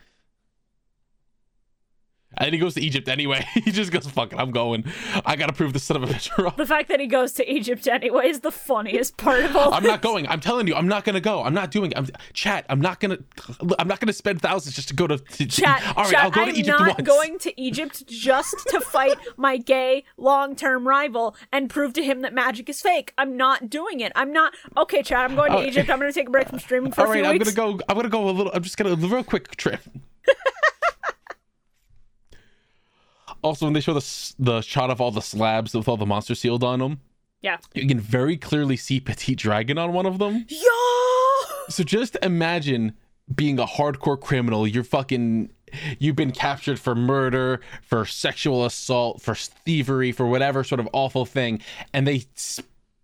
And he goes to Egypt anyway. He just goes, "Fuck it, I'm going. I gotta prove this son of a bitch wrong." The fact that he goes to Egypt anyway is the funniest part of all. I'm this. not going. I'm telling you, I'm not gonna go. I'm not doing it. I'm chat. I'm not gonna. I'm not gonna spend thousands just to go to. to Chat, all right, chat, I'll go I'm to Egypt not once. going to Egypt just to fight my gay long-term rival and prove to him that magic is fake. I'm not doing it. I'm not. Okay, chat. I'm going to. Egypt. I'm to take a break from streaming for All a few right, I'm weeks. gonna go. I'm gonna go a little. I'm just gonna a real quick trip. also, when they show the the shot of all the slabs with all the monster sealed on them, Yeah. you can very clearly see Petite Dragon on one of them. Yo. So just imagine being a hardcore criminal. You're fucking. You've been captured for murder, for sexual assault, for thievery, for whatever sort of awful thing, and they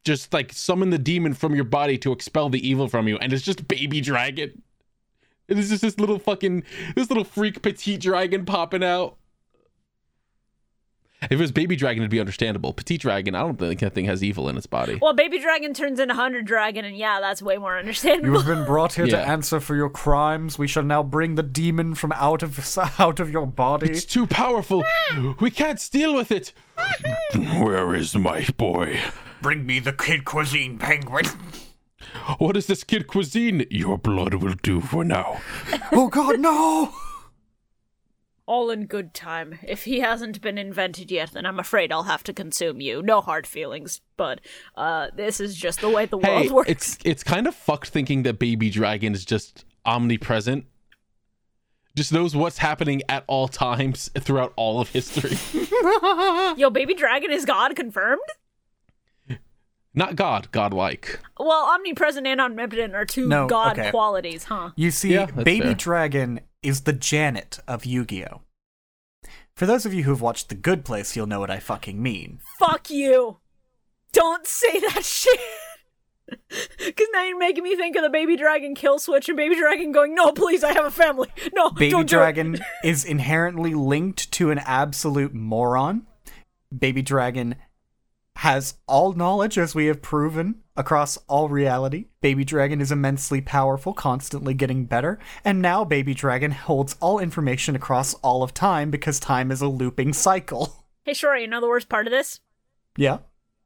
just like summon the demon from your body to expel the evil from you, and it's just baby dragon. And it's just this little fucking this little freak petite dragon popping out. If it was baby dragon, it'd be understandable. Petite dragon, I don't think that thing has evil in its body. Well, baby dragon turns into hundred dragon, and yeah, that's way more understandable. You have been brought here to answer for your crimes. We shall now bring the demon from out of out of your body. It's too powerful. We can't deal with it. Where is my boy? Bring me the kid cuisine penguin. What is this kid cuisine? Your blood will do for now. oh God, no! All in good time. If he hasn't been invented yet, then I'm afraid I'll have to consume you. No hard feelings, but uh, this is just the way the Hey, world works. it's it's kind of fucked thinking that baby dragon is just omnipresent. Just knows what's happening at all times throughout all of history. Yo, baby dragon is God confirmed? Not God, godlike. Well, omnipresent and omnipotent are two No, God okay. qualities, huh? You see, Yeah, Baby fair. Dragon is the Janet of Yu-Gi-Oh. For those of you who've watched The Good Place, you'll know what I fucking mean. Fuck you. Don't say that shit. Because now you're making me think of the baby dragon kill switch and baby dragon going, no, please, I have a family. No, Baby don't do it." Dragon is inherently linked to an absolute moron. Baby Dragon has all knowledge, as we have proven, across all reality. Baby Dragon is immensely powerful, constantly getting better, and now Baby Dragon holds all information across all of time because time is a looping cycle. Hey, sure, you know the worst part of this? yeah?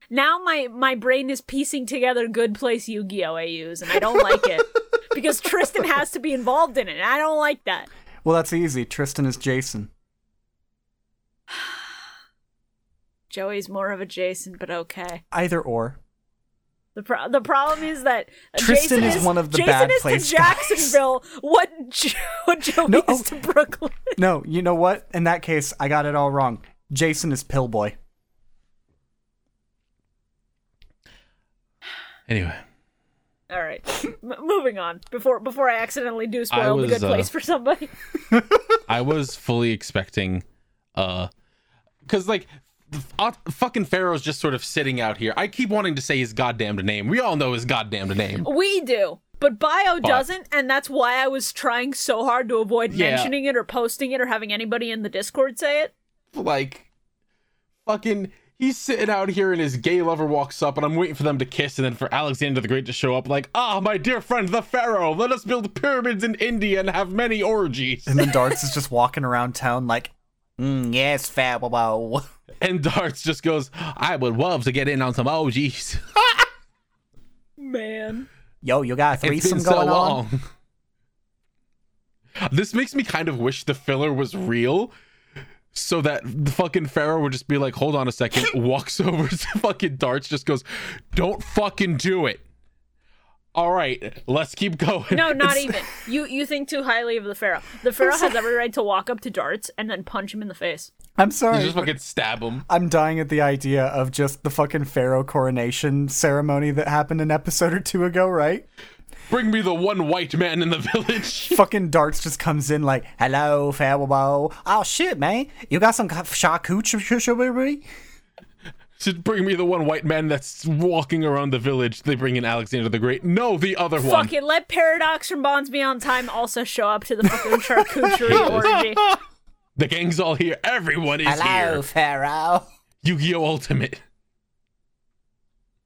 Now my, my brain is piecing together good place Yu-Gi-Oh! AUs, and I don't like it. because Tristan has to be involved in it, and I don't like that. Well, that's easy. Tristan is Jason. Joey's more of a Jason, but okay. Either or. The pro- the problem is that Tristan Jason is one of the Jason bad is place to guys. Jacksonville what Jo- what Joey No, is oh. to Brooklyn. No, you know what? In that case, I got it all wrong. Jason is Pillboi. Anyway, All right, M- moving on before before I accidentally do I spoil the good uh, place for somebody. I was fully expecting, uh, because like, uh, fucking Pharaoh's just sort of sitting out here. I keep wanting to say his goddamn name. We all know his goddamn name. We do, but Bio doesn't, and that's why I was trying so hard to avoid Yeah. mentioning it or posting it or having anybody in the Discord say it. Like, fucking. He's sitting out here and his gay lover walks up, and I'm waiting for them to kiss, and then for Alexander the Great to show up, like, ah, my dear friend, the Pharaoh, let us build pyramids in India and have many orgies. And then Dartz is just walking around town like, mm, yes, Fabo. And Dartz just goes, I would love to get in on some orgies. Man, Yo, you got a It's threesome been so going on? long. This makes me kind of wish the filler was real. So that the fucking Pharaoh would just be like, hold on a second, walks over to fucking Dartz, just goes, Don't fucking do it. All right, let's keep going. no, not even. You you think too highly of the Pharaoh. The Pharaoh has every right to walk up to Dartz and then punch him in the face. I'm You sorry. just fucking stab him. I'm dying at the idea of just the fucking Pharaoh coronation ceremony that happened an episode or two ago, right? Bring me the one white man in the village. fucking Dartz just comes in like, hello, Pharaoh. Oh shit, man. You got some charcuterie? Should bring me the one white man that's walking around the village. They bring in Alexander the Great. No, the other one. Fuck it, let Paradox from Bonds Beyond Time also show up to the fucking charcuterie orgy. The gang's all here. Everyone is here. Hello, Pharaoh. Yu-Gi-Oh! Ultimate.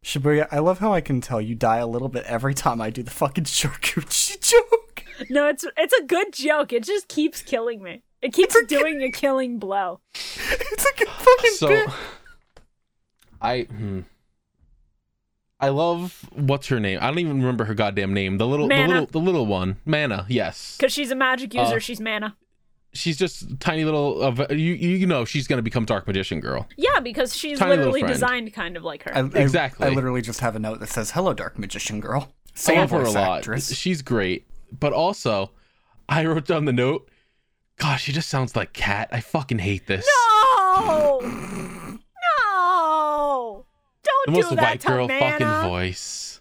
Shibuya, I love how I can tell you die a little bit every time I do the fucking charcuterie joke. No, it's it's a good joke. It just keeps killing me. It keeps doing a killing blow. It's a good fucking so bit. I hmm. I love what's her name? I don't even remember her goddamn name. The little Mana. the little the little one. Mana, yes. Because she's a magic user, Uh, she's mana. She's just tiny little uh, of you you know she's going to become dark magician girl. Yeah, because she's Tiny literally designed kind of like her. I, I- Exactly. I, literally just have a note that says, hello, dark magician girl. I love her a lot. actress. She's great. But also, I wrote down the note. Gosh, she just sounds like Cat. I fucking hate this. no! no! Don't the do most that white to girl Mana. fucking voice.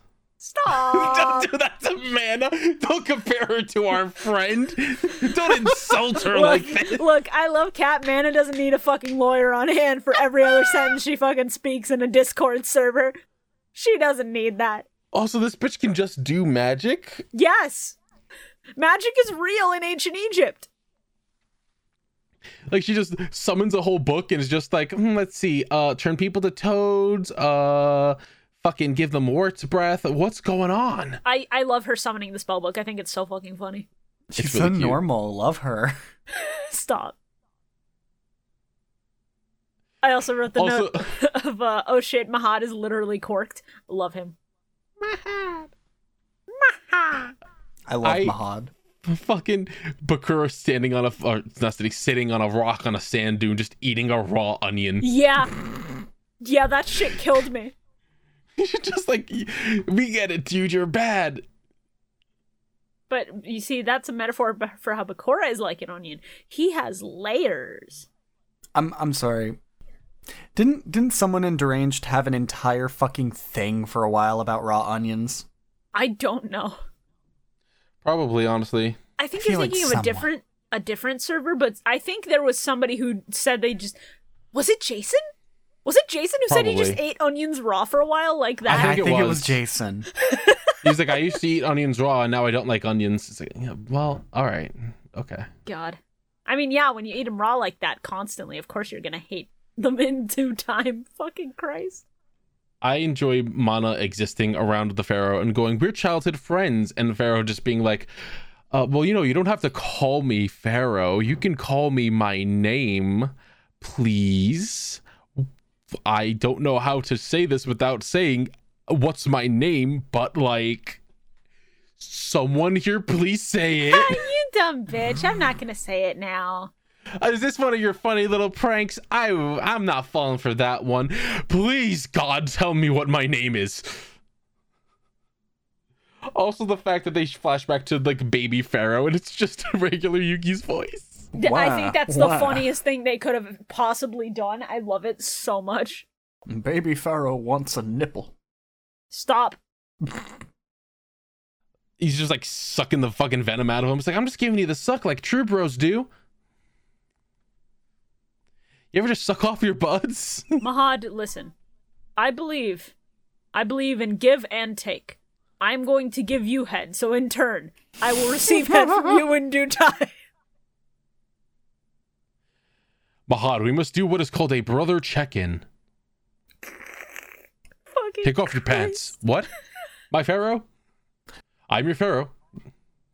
Stop! Don't do that to Mana. Don't compare her to our friend. Don't insult her like that. look, I love Cat. Mana doesn't need a fucking lawyer on hand for every other sentence she fucking speaks in a Discord server. She doesn't need that. Also, this bitch can just do magic. Yes! Magic is real in ancient Egypt. Like she just summons a whole book and is just like, hmm, let's see, uh, turn people to toads, uh, fucking give them warts breath. What's going on? I I love her summoning the spell book. I think it's so fucking funny. She's really so cute. normal. Love her. Stop. I also wrote the Also- note of uh, oh shit, Mahad is literally corked. Love him. Mahad. Mahad. I love I- Mahad. fucking Bakura standing on a, or not sitting, sitting on a rock on a sand dune, just eating a raw onion. Yeah. Yeah, that shit killed me. just like, we get it, dude, you're bad. But you see, that's a metaphor for how Bakura is like an onion. He has layers. I'm I'm sorry. Didn't didn't someone in Deranged have an entire fucking thing for a while about raw onions? I don't know. Probably, honestly. I think I you're feel like thinking of a different a different server, but I think there was somebody who said they just was it Jason? Was it Jason who said he just ate onions raw for a while like that? I think think, it it, was. was. Jason. He's like, I used to eat onions raw, and now I don't like onions. It's like, yeah, well, all right, okay. God. I mean, yeah, when you eat them raw like that constantly, of course you're gonna hate them in due time. Fucking Christ. I enjoy Mana existing around the Pharaoh and going, we're childhood friends, and the Pharaoh just being like, uh, well, you know, you don't have to call me Pharaoh. You can call me my name, please. I don't know how to say this without saying what's my name, but like, someone here, please say it. you dumb bitch. I'm not gonna say it now. Uh, is this one of your funny little pranks? I I'm not falling for that one. Please, God, tell me what my name is. Also, the fact that they flash back to like baby Pharaoh and it's just a regular Yugi's voice. D- I Wah, think that's the wah. funniest thing they could have possibly done. I love it so much. Baby Pharaoh wants a nipple. Stop. He's just like sucking the fucking venom out of him. It's like I'm just giving you the suck like true bros do. You ever just suck off your buds? Mahad, listen. I believe, I believe in give and take. I'm going to give you head, so in turn, I will receive head from you in due time. Mahad, we must do what is called a brother check-in. Fucking Take off your pants. What? My Pharaoh? I'm your Pharaoh.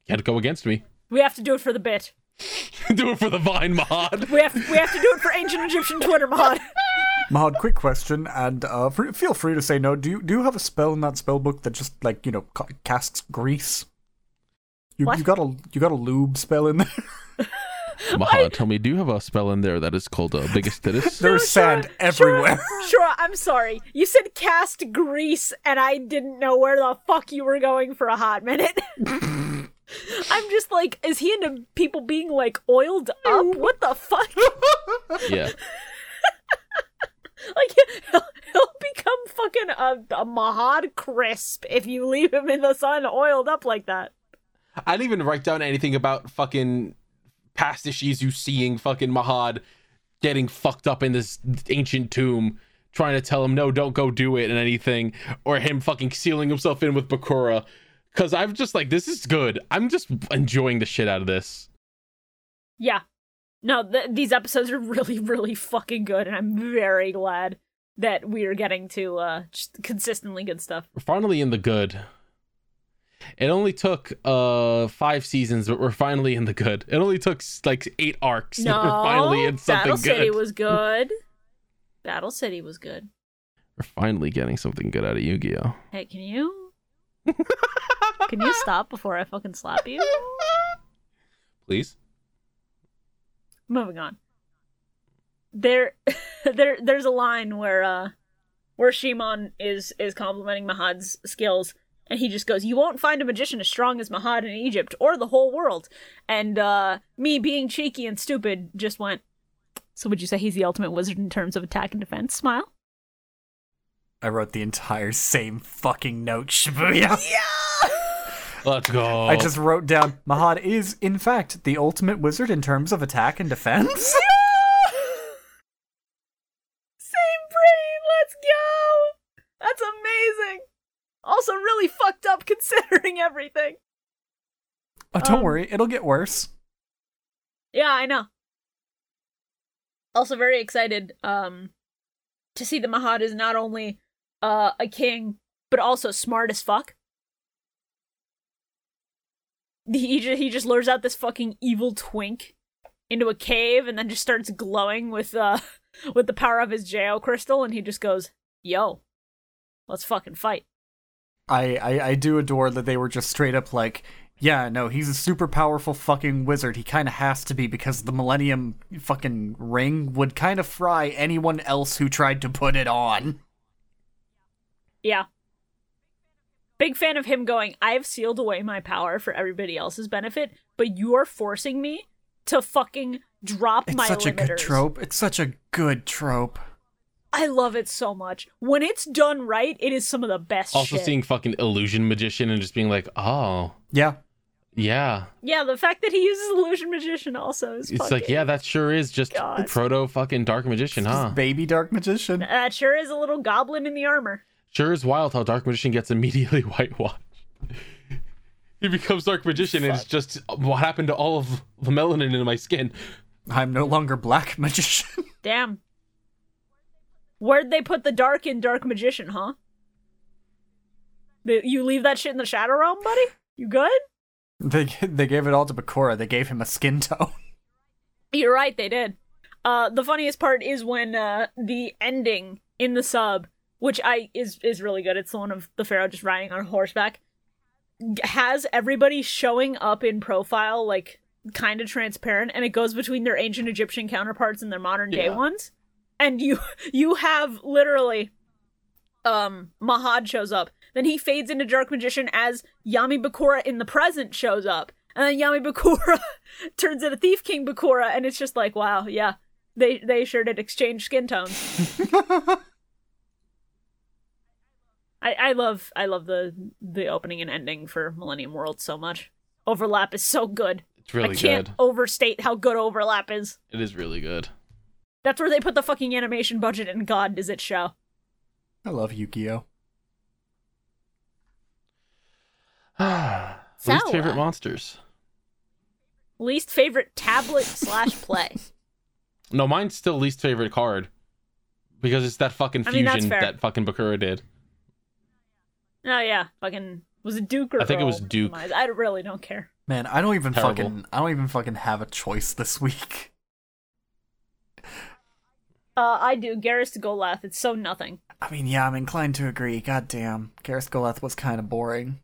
Can't go against me. We have to do it for the bit. Do it for the vine, Mahad. We have we have to do it for ancient Egyptian Twitter, Mahad. Mahad, quick question, and uh, fr- feel free to say no. Do you do you have a spell in that spell book that just like you know ca- casts grease? You What? you got a you got a lube spell in there. Mahad, tell me, do you have a spell in there that is called uh, Biggest Tittis? There's sand everywhere. Sure, sure, I'm sorry. You said cast grease, and I didn't know where the fuck you were going for a hot minute. I'm just like, is he into people being like oiled up? What the fuck? yeah. like he'll, he'll become fucking a, a Mahad crisp if you leave him in the sun oiled up like that. I didn't even write down anything about fucking past issues, you seeing fucking Mahad getting fucked up in this ancient tomb, trying to tell him, no, don't go do it and anything, or him fucking sealing himself in with Bakura. Cause I'm just like, this is good. I'm just enjoying the shit out of this. Yeah. No, th- these episodes are really, really fucking good, and I'm very glad that we are getting to uh consistently good stuff. We're finally in the good. It only took uh five seasons, but we're finally in the good. It only took like eight arcs. No, we're finally in something Battle City was good. Battle City was good. We're finally getting something good out of Yu-Gi-Oh. Hey, can you can you stop before I fucking slap you? Please. Moving on. There, there, there's a line where uh, where Shimon is is complimenting Mahad's skills, and he just goes, "You won't find a magician as strong as Mahad in Egypt or the whole world." And uh, me being cheeky and stupid just went. So would you say he's the ultimate wizard in terms of attack and defense? Smile. I wrote the entire same fucking note, Shibuya. Yeah! Let's go. I just wrote down Mahad is, in fact, the ultimate wizard in terms of attack and defense. Same brain. Let's go. That's amazing. Also, really fucked up considering everything. Oh, don't Um, worry, it'll get worse. Yeah, I know. Also very excited um to see that Mahad is not only uh a king but also smart as fuck. He just, he just lures out this fucking evil twink into a cave and then just starts glowing with uh with the power of his Jao crystal and he just goes, "Yo, let's fucking fight." I, I I do adore that they were just straight up like, yeah, no, he's a super powerful fucking wizard. He kind of has to be because the Millennium fucking ring would kind of fry anyone else who tried to put it on. Yeah. Big fan of him going, I have sealed away my power for everybody else's benefit, but you're forcing me to fucking drop It's my It's such a good trope. It's such a good trope. I love it so much. When it's done right, it is some of the best Also shit. seeing fucking illusion magician and just being like, oh, Yeah. yeah. yeah, the fact that he uses illusion magician also is It's fucking, like, yeah, that sure is just God. proto fucking dark magician, huh? Baby Dark Magician. That sure is a little goblin in the armor. Sure is wild how dark magician gets immediately whitewashed. he becomes dark magician and it's just what happened to all of the melanin in my skin. I'm no longer Black Magician. Damn. Where'd they put the dark in Dark Magician, huh? You leave that shit in the Shadow Realm, buddy? You good? they they gave it all to Bakura. They gave him a skin tone. You're right, they did. Uh, the funniest part is when uh, the ending in the sub, which I is is really good. It's the one of the pharaoh just riding on horseback, has everybody showing up in profile like kind of transparent, and it goes between their ancient Egyptian counterparts and their modern day Yeah. ones. And you you have literally, um, Mahad shows up. Then he fades into Dark Magician as Yami Bakura in the present shows up. And then Yami Bakura turns into Thief King Bakura, and it's just like, wow, yeah, they they sure did exchange skin tones. I I love I love the the opening and ending for Millennium World so much. Overlap is so good. It's really I can't good. overstate how good overlap is. It is really good. That's where they put the fucking animation budget, and God does it show. I love Yu-Gi-Oh. Least favorite monsters. Least favorite tablet slash play. No, mine's still least favorite card. Because it's that fucking I mean, fusion that fucking Bakura did. Oh yeah, fucking was it Duke or I think it was Earl? Duke. I really don't care. Man, I don't even Terrible. fucking I don't even fucking have a choice this week. Uh, I do. Garrus to Golath. It's so nothing. I mean, yeah, I'm inclined to agree. God damn. Garrus Goleth was kind of boring.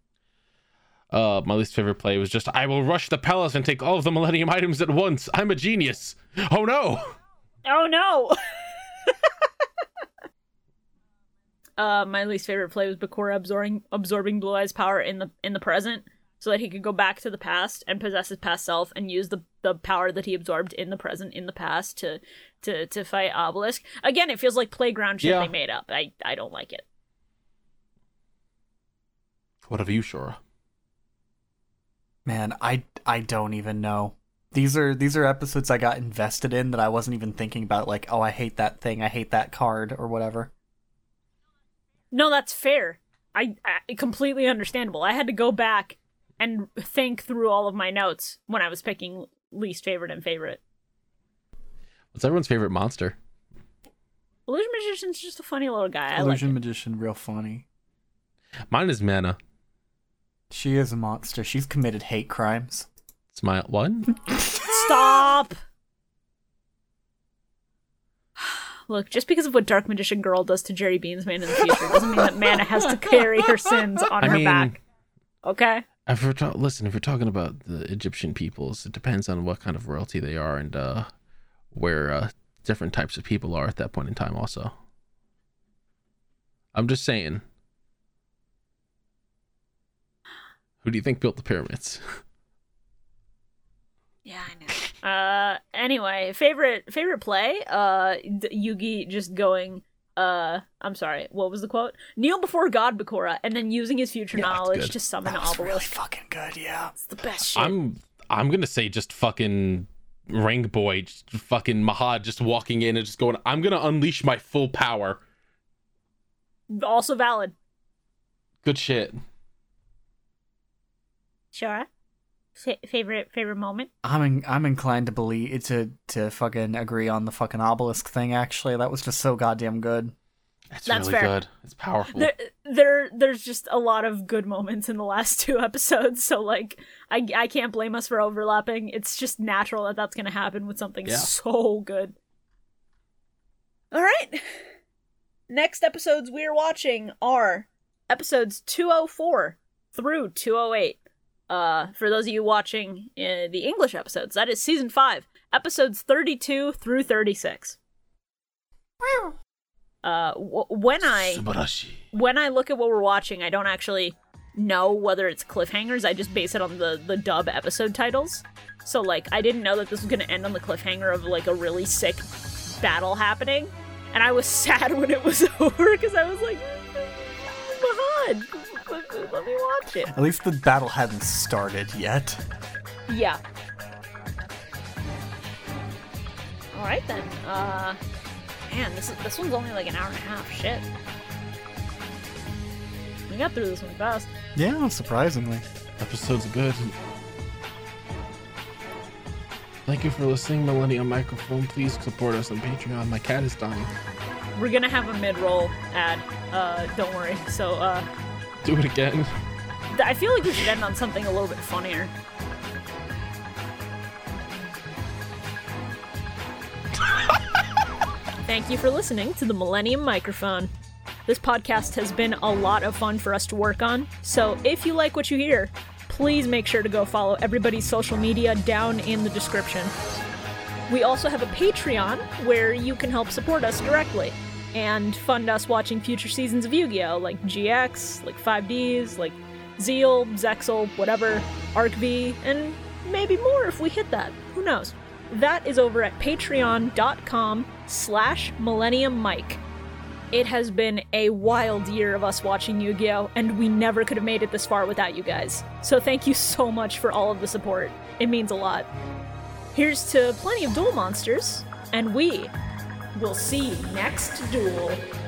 Uh, my least favorite play was just I will rush the palace and take all of the Millennium items at once. I'm a genius. Oh no! Oh no. uh, my least favorite play was Bakura absorbing absorbing Blue Eye's power in the in the present, so that he could go back to the past and possess his past self and use the the power that he absorbed in the present in the past to to to fight Obelisk. Again, it feels like playground shit Yeah. they made up. I I don't like it. What of you, Shora? Man, I I don't even know. These are these are episodes I got invested in that I wasn't even thinking about like, oh, I hate that thing, I hate that card or whatever. No, that's fair. I, I completely understandable. I had to go back and think through all of my notes when I was picking least favorite and favorite. What's everyone's favorite monster? Illusion Magician's just a funny little guy. I like Illusion it. Magician real funny. Mine is Mana. She is a monster. She's committed hate crimes. Smile. What? Stop! Look, just because of what Dark Magician Girl does to Jerry Beans Beansman in the future doesn't mean that Mana has to carry her sins on I her mean- back. Okay? If we're ta- listen, if we're talking about the Egyptian peoples, it depends on what kind of royalty they are and uh, where uh, different types of people are at that point in time. Also, I'm just saying. Who do you think built the pyramids? Yeah, I know. Uh, anyway, favorite favorite play. Uh, Yugi just going. Uh, I'm sorry. What was the quote? Kneel before God, Bakura, and then using his future Yeah, knowledge to summon That was really fucking good, yeah. It's the best shit. I'm I'm gonna say just fucking Ring Boy, just fucking Mahad, just walking in and just going. I'm gonna unleash my full power. Also valid. Good shit. Sure. Fa- favorite favorite moment? I'm in, I'm inclined to believe to to fucking agree on the fucking obelisk thing. Actually, that was just so goddamn good. It's That's really fair. good. It's powerful. There, there, there's just a lot of good moments in the last two episodes. So like, I, I can't blame us for overlapping. It's just natural that that's gonna happen with something Yeah. so good. All right. Next episodes we're watching are episodes 204 through 208. Uh, for those of you watching uh, the English episodes, that is season five, episodes 32 through 36. Uh, w- when I Subarashi. when I look at what we're watching, I don't actually know whether it's cliffhangers. I just base it on the the dub episode titles. So like, I didn't know that this was gonna end on the cliffhanger of like a really sick battle happening, and I was sad when it was over because I was like, Mahad, let, let me watch it. At least the battle hadn't started yet. Yeah. All right then. Uh, man, this is, this one's only like an hour and a half. Shit. We got through this one fast. Yeah, surprisingly. Episode's good. Thank you for listening, Millennium Microphone. Please support us on Patreon. My cat is dying. We're gonna have a mid-roll ad. Uh, don't worry. So, uh, Do it again. I feel like we should end on something a little bit funnier. Thank you for listening to the Millennium Microphone. This podcast has been a lot of fun for us to work on, so if you like what you hear, please make sure to go follow everybody's social media down in the description. We also have a Patreon where you can help support us directly and fund us watching future seasons of Yu Gi Oh! like GX, like 5Ds, like Zeal, Zexal, whatever, Arc V, and maybe more if we hit that. Who knows? That is over at patreon.com slash millennium mic. It has been a wild year of us watching Yu Gi Oh! and we never could have made it this far without you guys. So thank you so much for all of the support. It means a lot. Here's to plenty of duel monsters, and we will see you next duel.